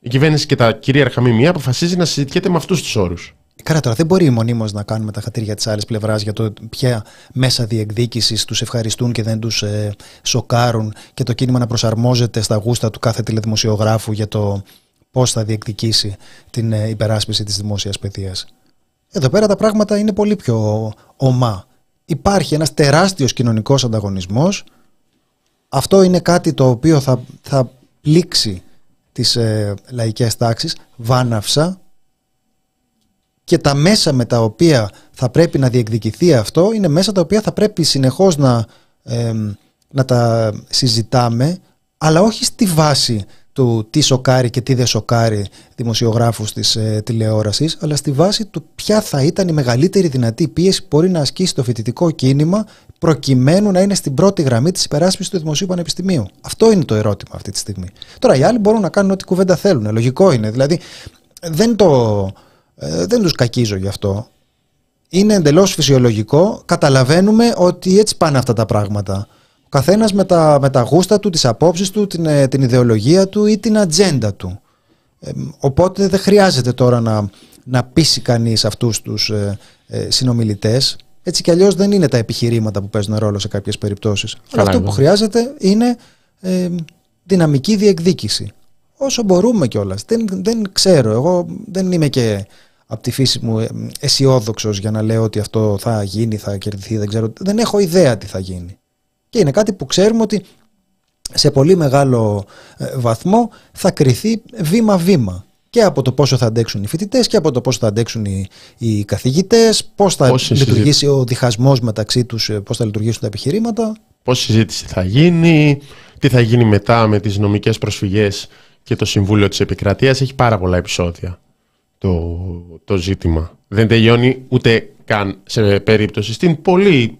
η κυβέρνηση και τα κυρίαρχα μημία αποφασίζει να συζητιέται με αυτούς τους όρους. Καλά, τώρα δεν μπορεί μονίμως να κάνουμε τα χατήρια της άλλης πλευράς για το ποια μέσα διεκδίκησης τους ευχαριστούν και δεν τους ε, σοκάρουν και το κίνημα να προσαρμόζεται στα γούστα του κάθε τηλεδημοσιογράφου για το πώς θα διεκδικήσει την ε, υπεράσπιση της δημόσιας παιδείας. Εδώ πέρα τα πράγματα είναι πολύ πιο ομά. Υπάρχει ένας τεράστιος κοινωνικός ανταγωνισμός. Αυτό είναι κάτι το οποίο θα, θα πλήξει τις ε, λαϊκές τάξεις βάναυσα και τα μέσα με τα οποία θα πρέπει να διεκδικηθεί αυτό είναι μέσα τα οποία θα πρέπει συνεχώς να, να τα συζητάμε αλλά όχι στη βάση του τι σοκάρει και τι δεν σοκάρει δημοσιογράφους της ε, τηλεόρασης αλλά στη βάση του ποια θα ήταν η μεγαλύτερη δυνατή πίεση που μπορεί να ασκήσει το φοιτητικό κίνημα προκειμένου να είναι στην πρώτη γραμμή της υπεράσπισης του Δημοσίου Πανεπιστημίου. Αυτό είναι το ερώτημα αυτή τη στιγμή. Τώρα οι άλλοι μπορούν να κάνουν ό,τι κουβέντα θέλουν. Λογικό είναι. Δηλαδή δεν, το, ε, δεν τους κακίζω γι' αυτό. Είναι εντελώς φυσιολογικό. Καταλαβαίνουμε ότι έτσι πάνε αυτά τα πράγματα καθένας με τα, με τα γούστα του, τις απόψεις του, την, ε, την ιδεολογία του ή την ατζέντα του. Ε, οπότε δεν χρειάζεται τώρα να, να πείσει κανείς αυτούς τους ε, ε, συνομιλητές. Έτσι κι αλλιώς δεν είναι τα επιχειρήματα που παίζουν ρόλο σε κάποιες περιπτώσεις. Αλλά αυτό που χρειάζεται είναι ε, δυναμική διεκδίκηση. Όσο μπορούμε κιόλας. Δεν, δεν ξέρω. Εγώ δεν είμαι και από τη φύση μου ε, αισιόδοξος για να λέω ότι αυτό θα γίνει, θα κερδιθεί. Δεν ξέρω. Δεν έχω ιδέα τι θα γίνει. Και είναι κάτι που ξέρουμε ότι σε πολύ μεγάλο ε, βαθμό θα κριθεί βήμα-βήμα και από το πόσο θα αντέξουν οι φοιτητές και από το πόσο θα αντέξουν οι, οι καθηγητές, πώς θα λειτουργήσει ο διχασμός μεταξύ τους, ε, πώς θα λειτουργήσουν τα επιχειρήματα. Πώς συζήτηση θα γίνει, τι θα γίνει μετά με τις νομικές προσφυγές και το Συμβούλιο της Επικρατείας. Έχει πάρα πολλά επεισόδια το, το ζήτημα. Δεν τελειώνει ούτε καν σε περίπτωση στην πολύ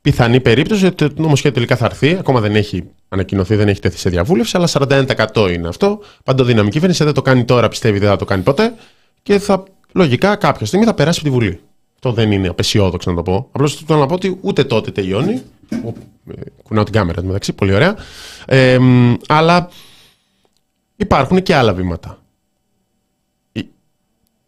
πιθανή περίπτωση ότι το νομοσχέδιο τελικά θα έρθει. Ακόμα δεν έχει ανακοινωθεί, δεν έχει τεθεί σε διαβούλευση, αλλά 41% είναι αυτό. Παντοδύναμη κυβέρνηση δεν το κάνει τώρα, πιστεύει δεν θα το κάνει ποτέ. Και θα λογικά κάποια στιγμή θα περάσει από τη Βουλή. Αυτό δεν είναι απεσιόδοξο να το πω. Απλώς θέλω να πω ότι ούτε τότε τελειώνει. Ε, κουνάω την κάμερα μεταξύ, πολύ ωραία. Ε, αλλά υπάρχουν και άλλα βήματα.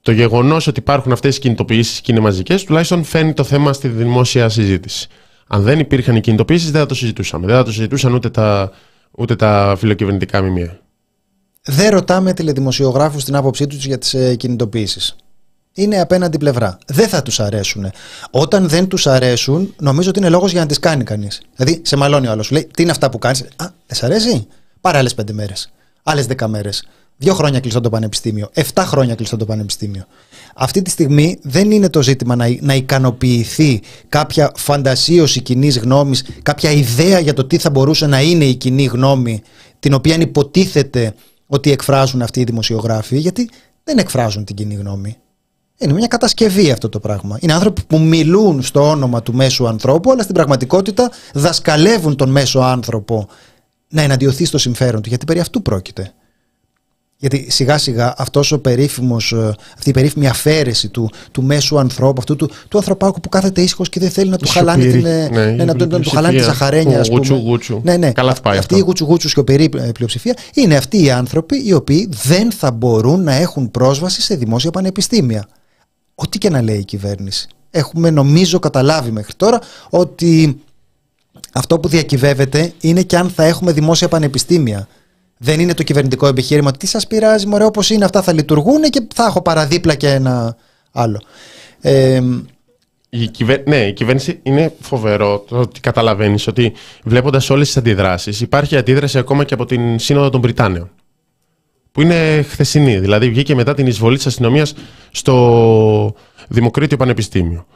Το γεγονός ότι υπάρχουν αυτές οι κινητοποιήσεις και είναι μαζικές, τουλάχιστον φαίνει το θέμα στη δημόσια συζήτηση. Αν δεν υπήρχαν οι κινητοποιήσεις, δεν θα το συζητούσαμε. Δεν θα το συζητούσαν ούτε τα, ούτε τα φιλοκυβερνητικά μημία. Δεν ρωτάμε τηλεδημοσιογράφους την άποψή τους για τις ε, κινητοποιήσεις. Είναι απέναντι πλευρά. Δεν θα τους αρέσουν. Όταν δεν τους αρέσουν, νομίζω ότι είναι λόγος για να τις κάνει κανείς. Δηλαδή, σε μαλώνει ο άλλος. Σου λέει, Τι είναι αυτά που κάνεις; Α, δεν σ' αρέσει; Πάρε άλλες πέντε μέρες. Άλλες δέκα μέρες. Δύο χρόνια κλειστό το πανεπιστήμιο. Εφτά χρόνια κλειστό το πανεπιστήμιο. Αυτή τη στιγμή δεν είναι το ζήτημα να, να ικανοποιηθεί κάποια φαντασίωση κοινή γνώμης, κάποια ιδέα για το τι θα μπορούσε να είναι η κοινή γνώμη, την οποία υποτίθεται ότι εκφράζουν αυτοί οι δημοσιογράφοι, γιατί δεν εκφράζουν την κοινή γνώμη. Είναι μια κατασκευή αυτό το πράγμα. Είναι άνθρωποι που μιλούν στο όνομα του μέσου ανθρώπου, αλλά στην πραγματικότητα δασκαλεύουν τον μέσο άνθρωπο να εναντιωθεί στο συμφέρον του, γιατί περί αυτού πρόκειται Γιατί σιγά σιγά αυτός ο περίφημος, ε, αυτή η περίφημη αφαίρεση του, του μέσου ανθρώπου, αυτού του, του ανθρωπάκου που κάθεται ήσυχος και δεν θέλει να του χαλάνε την, ε, ναι, ναι, να, να, του χαλάνε τη ζαχαρένια. Ας πούμε. Γουτσου, γουτσου. Ναι, ναι. Καλά θα πάει αυτή αυτό. η γουτσου γουτσου σιωπηρή πλειοψηφία είναι αυτοί οι άνθρωποι οι οποίοι δεν θα μπορούν να έχουν πρόσβαση σε δημόσια πανεπιστήμια. Ό,τι και να λέει η κυβέρνηση. Έχουμε νομίζω καταλάβει μέχρι τώρα ότι αυτό που διακυβεύεται είναι και αν θα έχουμε δημόσια πανεπιστήμια. Δεν είναι το κυβερνητικό επιχείρημα. Τι σας πειράζει, Μωρέ, όπως είναι, αυτά θα λειτουργούν και θα έχω παραδίπλα και ένα άλλο. Ε, η κυβε... Ναι, η κυβέρνηση είναι φοβερό το ότι καταλαβαίνεις ότι βλέποντας όλες τις αντιδράσεις, υπάρχει αντίδραση ακόμα και από την Σύνοδο των Βρυτάνεων. Που είναι χθεσινή. Δηλαδή, βγήκε μετά την εισβολή της αστυνομίας στο Δημοκρίτιο Πανεπιστήμιο.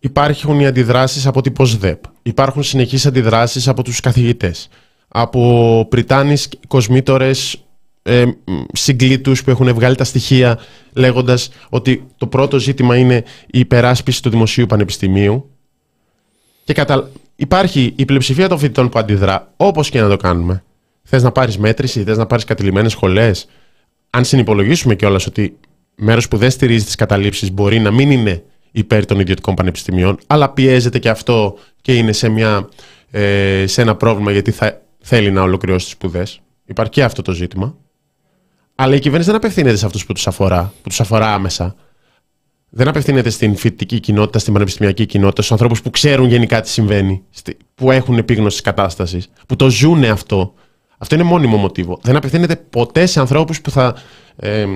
Υπάρχουν οι αντιδράσεις από την ΠΟΣΔΕΠ. Υπάρχουν συνεχείς αντιδράσεις από τους καθηγητές. Από Πριτάνης κοσμήτορες ε, συγκλήτους που έχουν βγάλει τα στοιχεία λέγοντας ότι το πρώτο ζήτημα είναι η υπεράσπιση του Δημοσίου Πανεπιστημίου και κατα... υπάρχει η πλειοψηφία των φοιτητών που αντιδρά όπως και να το κάνουμε. Θες να πάρεις μέτρηση, θες να πάρεις κατηλημένες σχολές. Αν συνυπολογίσουμε κιόλας ότι μέρος που δεν στηρίζει τις καταλήψεις μπορεί να μην είναι υπέρ των ιδιωτικών πανεπιστημίων αλλά πιέζεται και αυτό και είναι σε, μια, ε, σε ένα πρόβλημα γιατί θα θέλει να ολοκληρώσει τις σπουδές. Υπάρχει και αυτό το ζήτημα. Αλλά η κυβέρνηση δεν απευθύνεται σε αυτούς που τους αφορά, που τους αφορά άμεσα. Δεν απευθύνεται στην φοιτητική κοινότητα, στην πανεπιστημιακή κοινότητα, στους ανθρώπους που ξέρουν γενικά τι συμβαίνει, που έχουν επίγνωσης τη κατάστασης, που το ζουν αυτό. Αυτό είναι μόνιμο μοτίβο. Δεν απευθύνεται ποτέ σε ανθρώπους που θα, ε,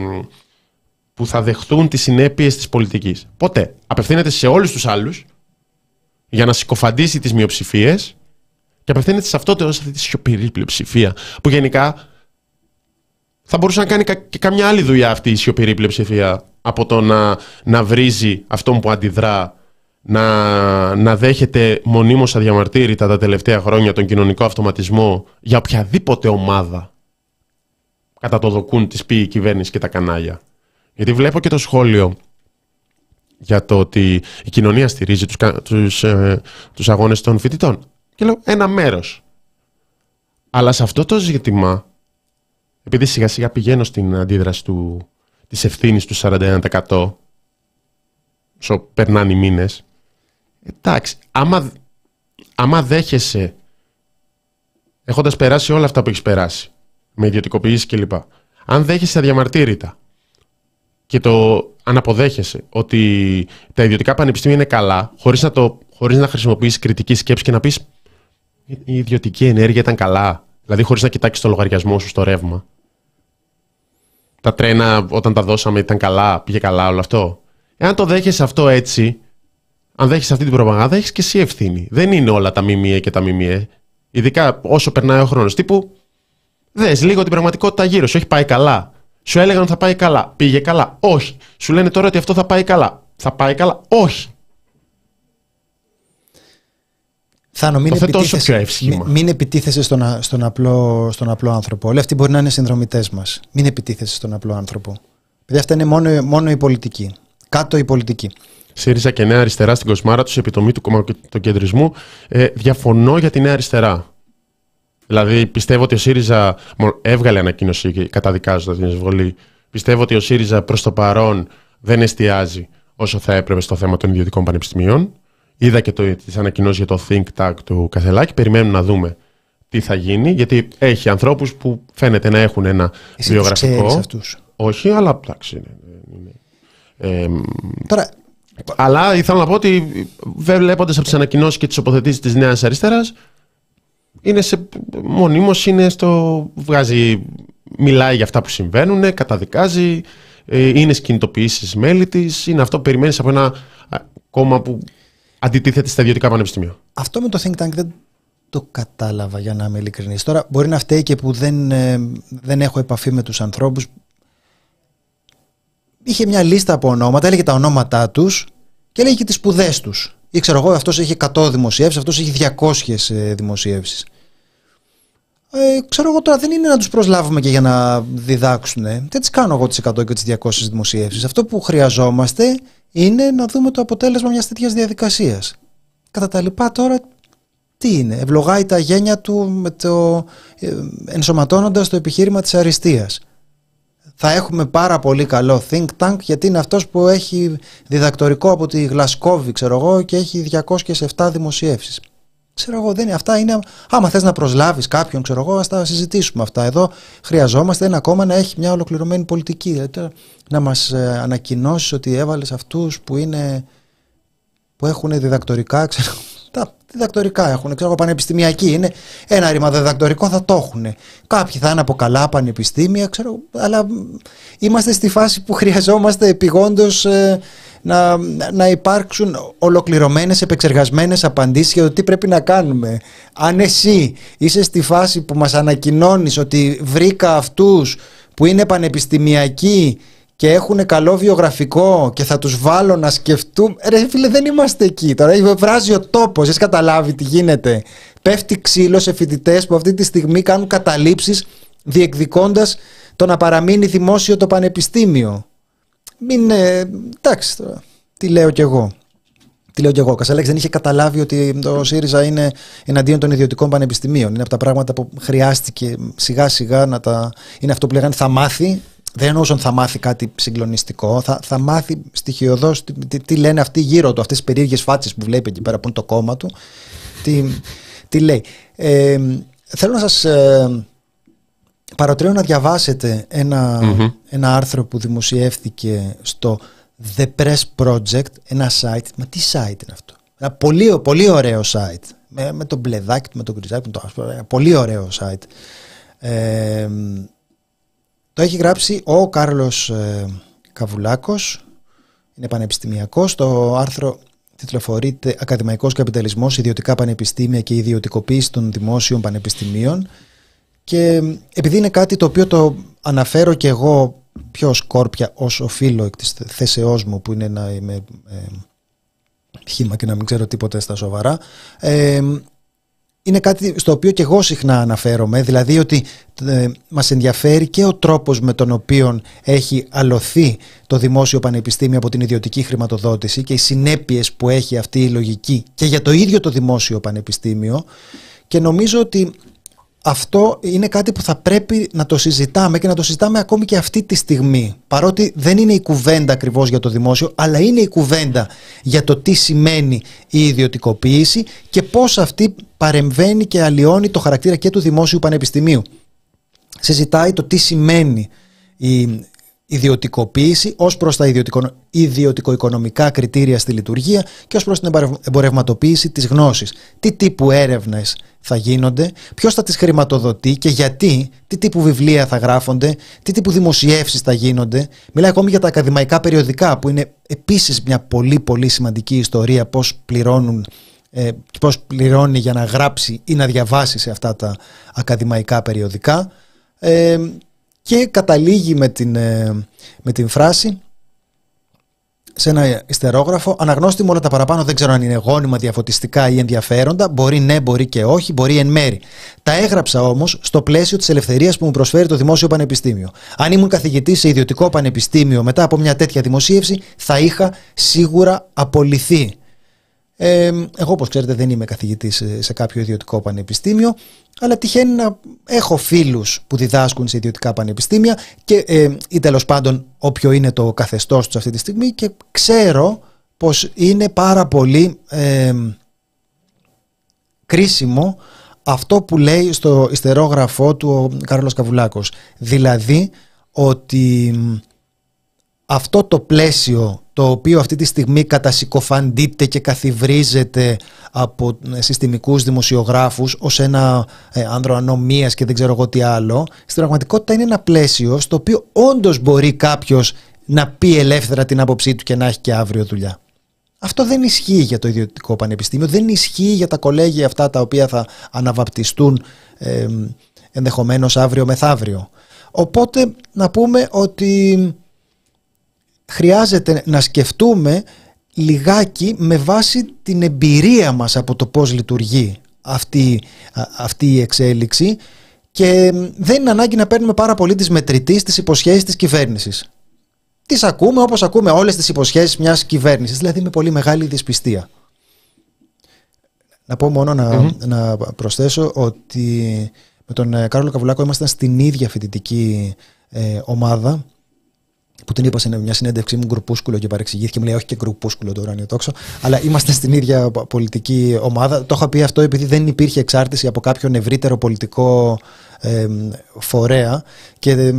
που θα δεχθούν τις συνέπειες της πολιτικής. Ποτέ. Απευθύνεται σε όλους τους άλλους για να συκοφαντήσει τις μειοψηφίες και απευθύνεται σε αυτό το, σε αυτή τη σιωπηρή πλειοψηφία που γενικά θα μπορούσε να κάνει και καμιά άλλη δουλειά αυτή η σιωπηρή πλειοψηφία από το να, να βρίζει αυτόν που αντιδρά, να, να δέχεται μονίμως αδιαμαρτύρητα τα τελευταία χρόνια τον κοινωνικό αυτοματισμό για οποιαδήποτε ομάδα κατά το δοκούν της πει η κυβέρνηση και τα κανάλια. Γιατί βλέπω και το σχόλιο για το ότι η κοινωνία στηρίζει τους, τους, ε, τους αγώνες των φοιτητών. Και λέω ένα μέρος. Αλλά σε αυτό το ζήτημα επειδή σιγά σιγά πηγαίνω στην αντίδραση του, της ευθύνης του 41% όσο περνάνε οι μήνες, εντάξει, άμα, άμα δέχεσαι, έχοντας περάσει όλα αυτά που έχεις περάσει, με ιδιωτικοποιήσεις κλπ. Αν δέχεσαι αδιαμαρτύρητα και το αναποδέχεσαι ότι τα ιδιωτικά πανεπιστήμια είναι καλά, χωρίς να, το, χωρίς να χρησιμοποιήσεις κριτική σκέψη και να πεις η ιδιωτική ενέργεια ήταν καλά, δηλαδή χωρίς να κοιτάξεις το λογαριασμό σου στο ρεύμα, τα τρένα όταν τα δώσαμε ήταν καλά, πήγε καλά όλο αυτό. Εάν το δέχεσαι αυτό έτσι, αν δέχεσαι αυτή την προπαγάνδα, έχει και εσύ ευθύνη. Δεν είναι όλα τα ΜΜΕ και τα ΜΜΕ. Ειδικά όσο περνάει ο χρόνος. Τύπου, δες λίγο την πραγματικότητα γύρω σου. Έχει πάει καλά. Σου έλεγαν ότι θα πάει καλά. Πήγε καλά. Όχι. Σου λένε τώρα ότι αυτό θα πάει καλά. Θα πάει καλά. Όχι. Θάνο, μην, επιτίθεσαι, μην, μην επιτίθεσαι στον, στον, απλό, στον απλό άνθρωπο. Όλοι αυτοί μπορεί να είναι συνδρομητές μας. Μην επιτίθεσαι στον απλό άνθρωπο. Επειδή αυτά είναι μόνο, μόνο η πολιτική. Κάτω η πολιτική. ΣΥΡΙΖΑ και Νέα Αριστερά στην κοσμάρα τους, επιτομή του κεντρισμού. Ε, διαφωνώ για τη Νέα Αριστερά. Δηλαδή, πιστεύω ότι ο ΣΥΡΙΖΑ έβγαλε ανακοίνωση καταδικάζοντας την εισβολή. Πιστεύω ότι ο ΣΥΡΙΖΑ προς το παρόν δεν εστιάζει όσο θα έπρεπε στο θέμα των ιδιωτικών πανεπιστημίων. Είδα και το, τις ανακοινώσεις για το Think Tank του Κασελάκη. Περιμένουμε να δούμε τι θα γίνει, γιατί έχει ανθρώπους που φαίνεται να έχουν ένα Εσύ βιογραφικό. Τους αυτούς. Όχι, αλλά εντάξει. Ε, Τώρα... Αλλά ήθελα να πω ότι βλέποντας από τις ανακοινώσεις και τιοποθετήσει της Νέας Αριστεράς, είναι σε, μονίμως είναι στο, βγάζει, μιλάει για αυτά που συμβαίνουν, καταδικάζει, ε, είναι σκηνητοποιήσει μέλη της, είναι αυτό που περιμένεις από ένα κόμμα που αντιτίθεται στα ιδιωτικά πανεπιστήμια. Αυτό με το Think Tank δεν το κατάλαβα για να είμαι ειλικρινής. Τώρα μπορεί να φταίει και που δεν, ε, δεν έχω επαφή με τους ανθρώπους. Είχε μια λίστα από ονόματα, έλεγε τα ονόματά τους και έλεγε και τις σπουδές τους. Ή ξέρω εγώ, αυτός έχει 100 δημοσιεύσεις, αυτός έχει 200 δημοσιεύσεις. Ε, ξέρω εγώ τώρα δεν είναι να τους προσλάβουμε και για να διδάξουν. Δεν τις κάνω εγώ τις 100 και τις 200 δημοσιεύσεις. Αυτό που χρειαζόμαστε είναι να δούμε το αποτέλεσμα μιας τέτοιας διαδικασίας. Κατά τα λοιπά τώρα τι είναι, ευλογάει τα γένια του με το, ε, ενσωματώνοντας το επιχείρημα της αριστείας. θα έχουμε πάρα πολύ καλό think tank γιατί είναι αυτός που έχει διδακτορικό από τη Γλασκόβη ξέρω εγώ και έχει 207 δημοσιεύσεις. Ξέρω εγώ, δεν είναι, αυτά είναι. Άμα θες να προσλάβεις κάποιον, ξέρω εγώ, ας τα συζητήσουμε αυτά. Εδώ χρειαζόμαστε ένα κόμμα να έχει μια ολοκληρωμένη πολιτική. Δηλαδή, να μας ε, ανακοινώσεις ότι έβαλες αυτούς που, είναι, που έχουν διδακτορικά, ξέρω τα διδακτορικά έχουν, ξέρω εγώ, πανεπιστημιακοί είναι. Ένα ρήμα διδακτορικό θα το έχουν. Κάποιοι θα είναι από καλά πανεπιστήμια, ξέρω, αλλά είμαστε στη φάση που <laughs> χρειαζόμαστε επιγόντως ε, να, να υπάρξουν ολοκληρωμένες, επεξεργασμένες απαντήσεις για το τι πρέπει να κάνουμε. Αν εσύ είσαι στη φάση που μας ανακοινώνεις ότι βρήκα αυτούς που είναι πανεπιστημιακοί και έχουν καλό βιογραφικό και θα τους βάλω να σκεφτούν ρε φίλε δεν είμαστε εκεί. Τώρα βράζει ο τόπος έχεις καταλάβει τι γίνεται. Πέφτει ξύλο σε φοιτητές που αυτή τη στιγμή κάνουν καταλήψεις διεκδικώντας το να παραμείνει δημόσιο το πανεπιστήμιο μην. Ε, εντάξει τώρα. Τι λέω κι εγώ. Τι λέω κι εγώ. Ο Κασαλέξ δεν είχε καταλάβει ότι το ΣΥΡΙΖΑ είναι εναντίον των ιδιωτικών πανεπιστημίων. Είναι από τα πράγματα που χρειάστηκε σιγά σιγά να τα. Είναι αυτό που λέγανε θα μάθει. Δεν εννοούσαν θα μάθει κάτι συγκλονιστικό. Θα, θα μάθει στοιχειοδός τι, τι, λένε αυτοί γύρω του, αυτές τις περίεργες φάτσες που βλέπει εκεί πέρα που είναι το κόμμα του. Τι, τι λέει. Ε, θέλω να σας. Ε, παροτρύνω να διαβάσετε ένα, άρθρο που δημοσιεύθηκε στο The Press Project, ένα site. Μα τι site είναι αυτό; Ένα πολύ, πολύ ωραίο site. Με, με το μπλεδάκι με το γκριζάκι, με το άσπρο. Ένα πολύ ωραίο site. Ε, το έχει γράψει ο Κάρλος ε, Καβουλάκος. Είναι πανεπιστημιακός. Το άρθρο τιτλοφορείται «Ακαδημαϊκός καπιταλισμός, ιδιωτικά πανεπιστήμια και ιδιωτικοποίηση των δημόσιων πανεπιστημίων». Και επειδή είναι κάτι το οποίο το αναφέρω και εγώ πιο σκόρπια ως οφείλω εκ της θέσεώς μου που είναι να είμαι ε, χήμα και να μην ξέρω τίποτα στα σοβαρά ε, είναι κάτι στο οποίο και εγώ συχνά αναφέρομαι δηλαδή ότι ε, μας ενδιαφέρει και ο τρόπος με τον οποίο έχει αλωθεί το δημόσιο πανεπιστήμιο από την ιδιωτική χρηματοδότηση και οι συνέπειες που έχει αυτή η λογική και για το ίδιο το δημόσιο πανεπιστήμιο. Και νομίζω ότι αυτό είναι κάτι που θα πρέπει να το συζητάμε και να το συζητάμε ακόμη και αυτή τη στιγμή. Παρότι δεν είναι η κουβέντα ακριβώς για το δημόσιο, αλλά είναι η κουβέντα για το τι σημαίνει η ιδιωτικοποίηση και πώς αυτή παρεμβαίνει και αλλοιώνει το χαρακτήρα και του δημόσιου πανεπιστημίου. Συζητάει το τι σημαίνει η ιδιωτικοποίηση ως προς τα ιδιωτικο-οικονομικά κριτήρια στη λειτουργία και ως προς την εμπορευματοποίηση της γνώσης. Τι τύπου έρευνες θα γίνονται, ποιος θα τις χρηματοδοτεί και γιατί, τι τύπου βιβλία θα γράφονται, τι τύπου δημοσιεύσεις θα γίνονται. Μιλάει ακόμη για τα ακαδημαϊκά περιοδικά που είναι επίσης μια πολύ πολύ σημαντική ιστορία πώς πληρώνουν ε, πώς πληρώνει για να γράψει ή να διαβάσει σε αυτά τα ακαδημαϊκά περιοδικά. Ε, και καταλήγει με την, ε, με την φράση σε ένα ιστερόγραφο. Αναγνώστη μου όλα τα παραπάνω δεν ξέρω αν είναι γόνιμα, διαφωτιστικά ή ενδιαφέροντα. Μπορεί ναι, μπορεί και όχι, μπορεί εν μέρη. Τα έγραψα όμως στο πλαίσιο της ελευθερίας που μου προσφέρει το Δημόσιο Πανεπιστήμιο. Αν ήμουν καθηγητής σε ιδιωτικό πανεπιστήμιο μετά από μια τέτοια δημοσίευση, θα είχα σίγουρα απολυθεί. Ε, εγώ, όπως ξέρετε, δεν είμαι καθηγητής σε κάποιο ιδιωτικό πανεπιστήμιο, αλλά τυχαίνει να έχω φίλους που διδάσκουν σε ιδιωτικά πανεπιστήμια και, ε, ή τέλος πάντων όποιο είναι το καθεστώς τους αυτή τη στιγμή και ξέρω πως είναι πάρα πολύ ε, κρίσιμο αυτό που λέει στο ιστερόγραφό του ο Κάρλος Καβουλάκος. Δηλαδή ότι αυτό το πλαίσιο το οποίο αυτή τη στιγμή κατασυκοφαντείται και καθιβρίζεται από ε, συστημικούς δημοσιογράφους ως ένα ε, άνδρο ανομίας και δεν ξέρω εγώ τι άλλο, στην πραγματικότητα είναι ένα πλαίσιο στο οποίο όντως μπορεί κάποιος να πει ελεύθερα την άποψή του και να έχει και αύριο δουλειά. Αυτό δεν ισχύει για το ιδιωτικό πανεπιστήμιο, δεν ισχύει για τα κολέγια αυτά τα οποία θα αναβαπτιστούν ε, ενδεχομένως αύριο μεθαύριο. Οπότε να πούμε ότι χρειάζεται να σκεφτούμε λιγάκι με βάση την εμπειρία μας από το πώς λειτουργεί αυτή, αυτή η εξέλιξη και δεν είναι ανάγκη να παίρνουμε πάρα πολύ τις μετρητής τις υποσχέσεις της κυβέρνησης. Τις ακούμε όπως ακούμε όλες τις υποσχέσεις μιας κυβέρνησης, δηλαδή με πολύ μεγάλη δυσπιστία. Να πω μόνο να, να προσθέσω ότι με τον ε, Κάρολο Καβουλάκο ήμασταν στην ίδια φοιτητική ε, ομάδα που την είπα σε μια συνέντευξή μου γκρουπούσκουλο και παρεξηγήθηκε. Μου λέει όχι και γκρουπούσκουλο το ουράνιο τόξο. Αλλά είμαστε στην ίδια πολιτική ομάδα. Το είχα πει αυτό επειδή δεν υπήρχε εξάρτηση από κάποιον ευρύτερο πολιτικό ε, φορέα. Και ε,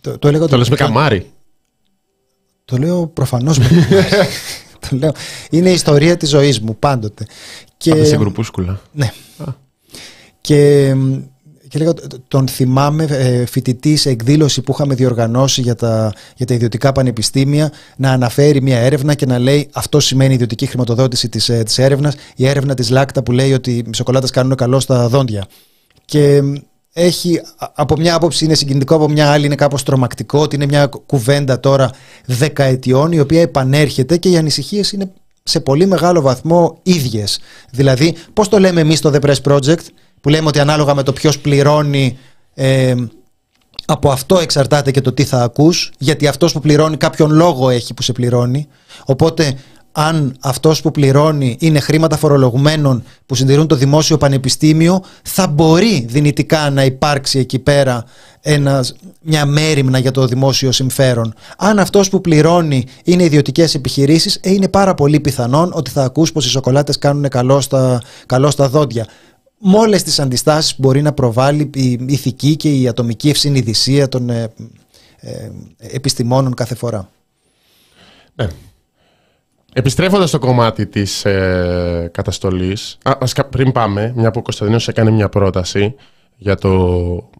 το, το έλεγα. Το λες με καμάρι. Το λέω προφανώς. <laughs> το λέω. Είναι η ιστορία της ζωής μου πάντοτε. Και... Πάντα σε γκρουπούσκουλα. Ναι. Και και λέγω, τον θυμάμαι ε, φοιτητή σε εκδήλωση που είχαμε διοργανώσει για τα, για τα ιδιωτικά πανεπιστήμια να αναφέρει μια έρευνα και να λέει αυτό σημαίνει ιδιωτική χρηματοδότηση της, ε, της έρευνας η έρευνα της Λάκτα που λέει ότι οι σοκολάτες κάνουν καλό στα δόντια. Και έχει, από μια άποψη είναι συγκινητικό, από μια άλλη είναι κάπως τρομακτικό ότι είναι μια κουβέντα τώρα δεκαετιών η οποία επανέρχεται και οι ανησυχίες είναι σε πολύ μεγάλο βαθμό ίδιες. Δηλαδή, πώς το λέμε εμείς στο The Press Project, που λέμε ότι ανάλογα με το ποιος πληρώνει ε, από αυτό εξαρτάται και το τι θα ακούς γιατί αυτός που πληρώνει κάποιον λόγο έχει που σε πληρώνει οπότε αν αυτός που πληρώνει είναι χρήματα φορολογουμένων που συντηρούν το δημόσιο πανεπιστήμιο θα μπορεί δυνητικά να υπάρξει εκεί πέρα ένας, μια μέρημνα για το δημόσιο συμφέρον. Αν αυτός που πληρώνει είναι ιδιωτικές επιχειρήσεις ε, είναι πάρα πολύ πιθανόν ότι θα ακούς πως οι σοκολάτες κάνουν καλό στα, καλό στα δόντια με όλες τις αντιστάσεις που μπορεί να προβάλλει η ηθική και η ατομική ευσυνειδησία των ε, ε, επιστημόνων κάθε φορά. Ναι. Επιστρέφοντας στο κομμάτι της ε, καταστολής, α, πριν πάμε, μια που ο Κωνσταντίνος έκανε μια πρόταση για το,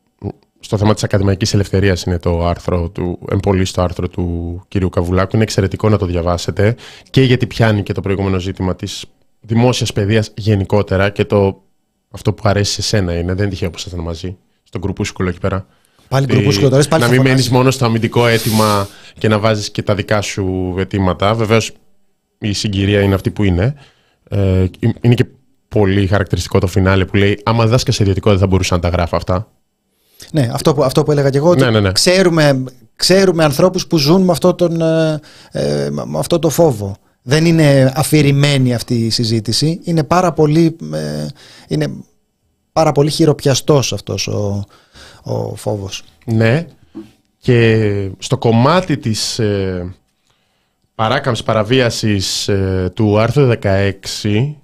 στο θέμα της ακαδημαϊκής ελευθερίας είναι το άρθρο του, εμπολί στο άρθρο του κυρίου Καβουλάκου, είναι εξαιρετικό να το διαβάσετε και γιατί πιάνει και το προηγούμενο ζήτημα της δημόσιας παιδείας γενικότερα και το αυτό που αρέσει σε σένα είναι, δεν είναι τυχαίο που ήσασταν μαζί, στον γκρουπούσκουλο εκεί πέρα. Πάλι γκρουπούσκουλο τώρα, πάλι Να μην μένεις μόνο στο αμυντικό αίτημα και να βάζεις και τα δικά σου αιτήματα. Βεβαίως η συγκυρία είναι αυτή που είναι. Ε, είναι και πολύ χαρακτηριστικό το φινάλε που λέει Άμα δάσκα σε ιδιωτικό δεν θα μπορούσα να τα γράφω αυτά. Ναι, αυτό που, αυτό που έλεγα και εγώ. Ναι, ναι, ναι. Ξέρουμε, ξέρουμε ανθρώπους που ζουν με αυτό, τον, ε, ε με αυτό το φόβο δεν είναι αφηρημένη αυτή η συζήτηση. Είναι πάρα πολύ, ε, είναι πάρα πολύ χειροπιαστός αυτός ο, ο φόβος. Ναι. Και στο κομμάτι της ε, παράκαμψης παραβίασης ε, του άρθρου 16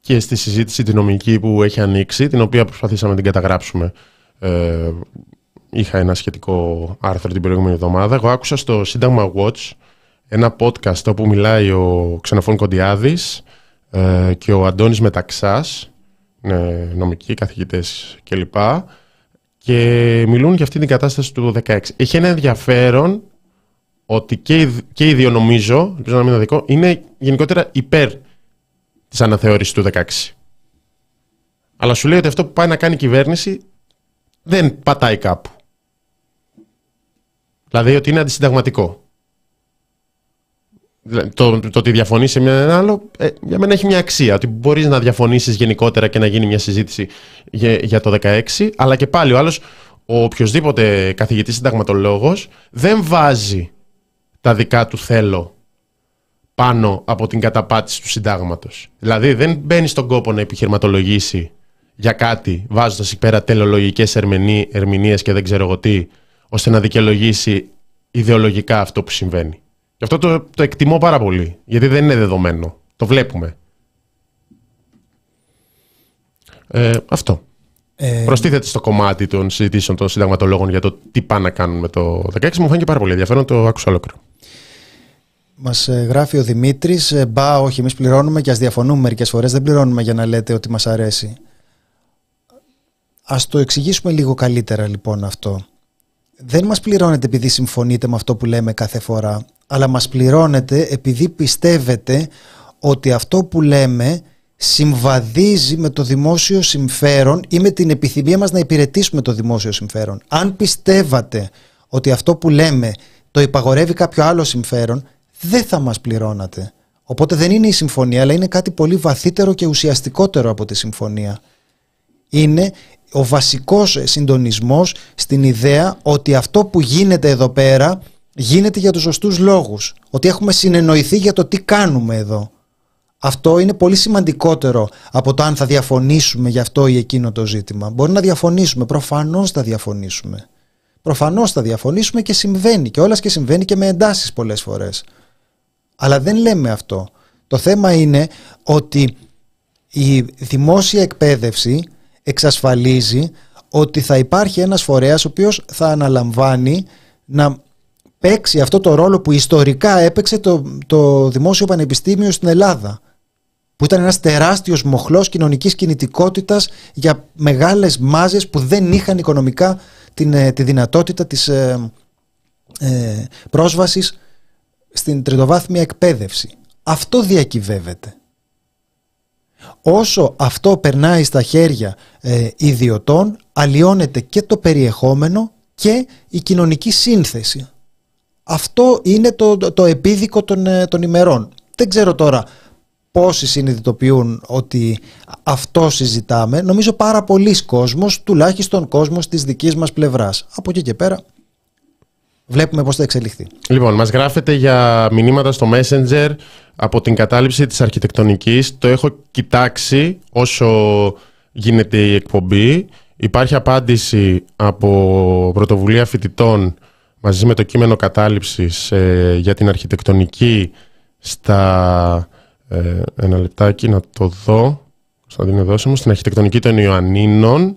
και στη συζήτηση την νομική που έχει ανοίξει, την οποία προσπαθήσαμε να την καταγράψουμε. Ε, είχα ένα σχετικό άρθρο την προηγούμενη εβδομάδα. Εγώ άκουσα στο Σύνταγμα Watch ένα podcast όπου μιλάει ο Ξενοφών Κοντιάδης ε, και ο Αντώνης Μεταξάς, νομικοί καθηγητές κλπ. Και μιλούν για αυτή την κατάσταση του 16. Έχει ένα ενδιαφέρον ότι και οι, και οι δύο νομίζω, ελπίζω να μην είναι δικό, είναι γενικότερα υπέρ της αναθεώρησης του 16. Αλλά σου λέει ότι αυτό που πάει να κάνει η κυβέρνηση δεν πατάει κάπου. Δηλαδή ότι είναι αντισυνταγματικό. Το, το ότι διαφωνείς σε μια, ένα άλλο, ε, για μένα έχει μια αξία. Ότι μπορείς να διαφωνήσεις γενικότερα και να γίνει μια συζήτηση για, για το 16, αλλά και πάλι ο άλλος, ο οποιοδήποτε καθηγητής συνταγματολόγος, δεν βάζει τα δικά του θέλω πάνω από την καταπάτηση του συντάγματος. Δηλαδή δεν μπαίνει στον κόπο να επιχειρηματολογήσει για κάτι, βάζοντας εκεί πέρα τελολογικές ερμηνείες και δεν ξέρω εγώ τι, ώστε να δικαιολογήσει ιδεολογικά αυτό που συμβαίνει. Γι' αυτό το, το εκτιμώ πάρα πολύ. Γιατί δεν είναι δεδομένο. Το βλέπουμε. Ε, αυτό. Ε... Προστίθεται στο κομμάτι των συζητήσεων των συνταγματολόγων για το τι πάνε να κάνουν με το 16. Μου φάνηκε πάρα πολύ ενδιαφέρον. Το άκουσα ολόκληρο. Μας ε, γράφει ο Δημήτρης. Ε, μπα, όχι, εμείς πληρώνουμε και ας διαφωνούμε μερικές φορές. Δεν πληρώνουμε για να λέτε ότι μας αρέσει. Α το εξηγήσουμε λίγο καλύτερα λοιπόν αυτό. Δεν μας πληρώνετε επειδή συμφωνείτε με αυτό που λέμε κάθε φορά αλλά μας πληρώνετε επειδή πιστεύετε ότι αυτό που λέμε συμβαδίζει με το δημόσιο συμφέρον ή με την επιθυμία μας να υπηρετήσουμε το δημόσιο συμφέρον. Αν πιστεύατε ότι αυτό που λέμε το υπαγορεύει κάποιο άλλο συμφέρον, δεν θα μας πληρώνατε. Οπότε δεν είναι η συμφωνία, αλλά είναι κάτι πολύ βαθύτερο και ουσιαστικότερο από τη συμφωνία. Είναι ο βασικός συντονισμός στην ιδέα ότι αυτό που γίνεται εδώ πέρα γίνεται για τους σωστούς λόγους. Ότι έχουμε συνεννοηθεί για το τι κάνουμε εδώ. Αυτό είναι πολύ σημαντικότερο από το αν θα διαφωνήσουμε για αυτό ή εκείνο το ζήτημα. Μπορεί να διαφωνήσουμε, προφανώς θα διαφωνήσουμε. Προφανώς θα διαφωνήσουμε και συμβαίνει και όλας και συμβαίνει και με εντάσεις πολλές φορές. Αλλά δεν λέμε αυτό. Το θέμα είναι ότι η δημόσια εκπαίδευση εξασφαλίζει ότι θα υπάρχει ένας φορέας ο οποίος θα αναλαμβάνει να παίξει αυτό το ρόλο που ιστορικά έπαιξε το, το Δημόσιο Πανεπιστήμιο στην Ελλάδα που ήταν ένας τεράστιος μοχλός κοινωνικής κινητικότητας για μεγάλες μάζες που δεν είχαν οικονομικά την, ε, τη δυνατότητα της ε, ε, πρόσβασης στην τριτοβάθμια εκπαίδευση. Αυτό διακυβεύεται. Όσο αυτό περνάει στα χέρια ε, ιδιωτών, αλλοιώνεται και το περιεχόμενο και η κοινωνική σύνθεση. Αυτό είναι το, το, επίδικο των, ε, των ημερών. Δεν ξέρω τώρα πόσοι συνειδητοποιούν ότι αυτό συζητάμε. Νομίζω πάρα πολλοί κόσμος, τουλάχιστον κόσμος της δικής μας πλευράς. Από εκεί και πέρα βλέπουμε πώς θα εξελιχθεί. Λοιπόν, μας γράφετε για μηνύματα στο Messenger από την κατάληψη της αρχιτεκτονικής. Το έχω κοιτάξει όσο γίνεται η εκπομπή. Υπάρχει απάντηση από πρωτοβουλία φοιτητών μαζί με το κείμενο κατάληψης ε, για την αρχιτεκτονική στα... Ε, ένα λεπτάκι να το δω. Κωνσταντίνε δώσε μου. Στην αρχιτεκτονική των Ιωαννίνων.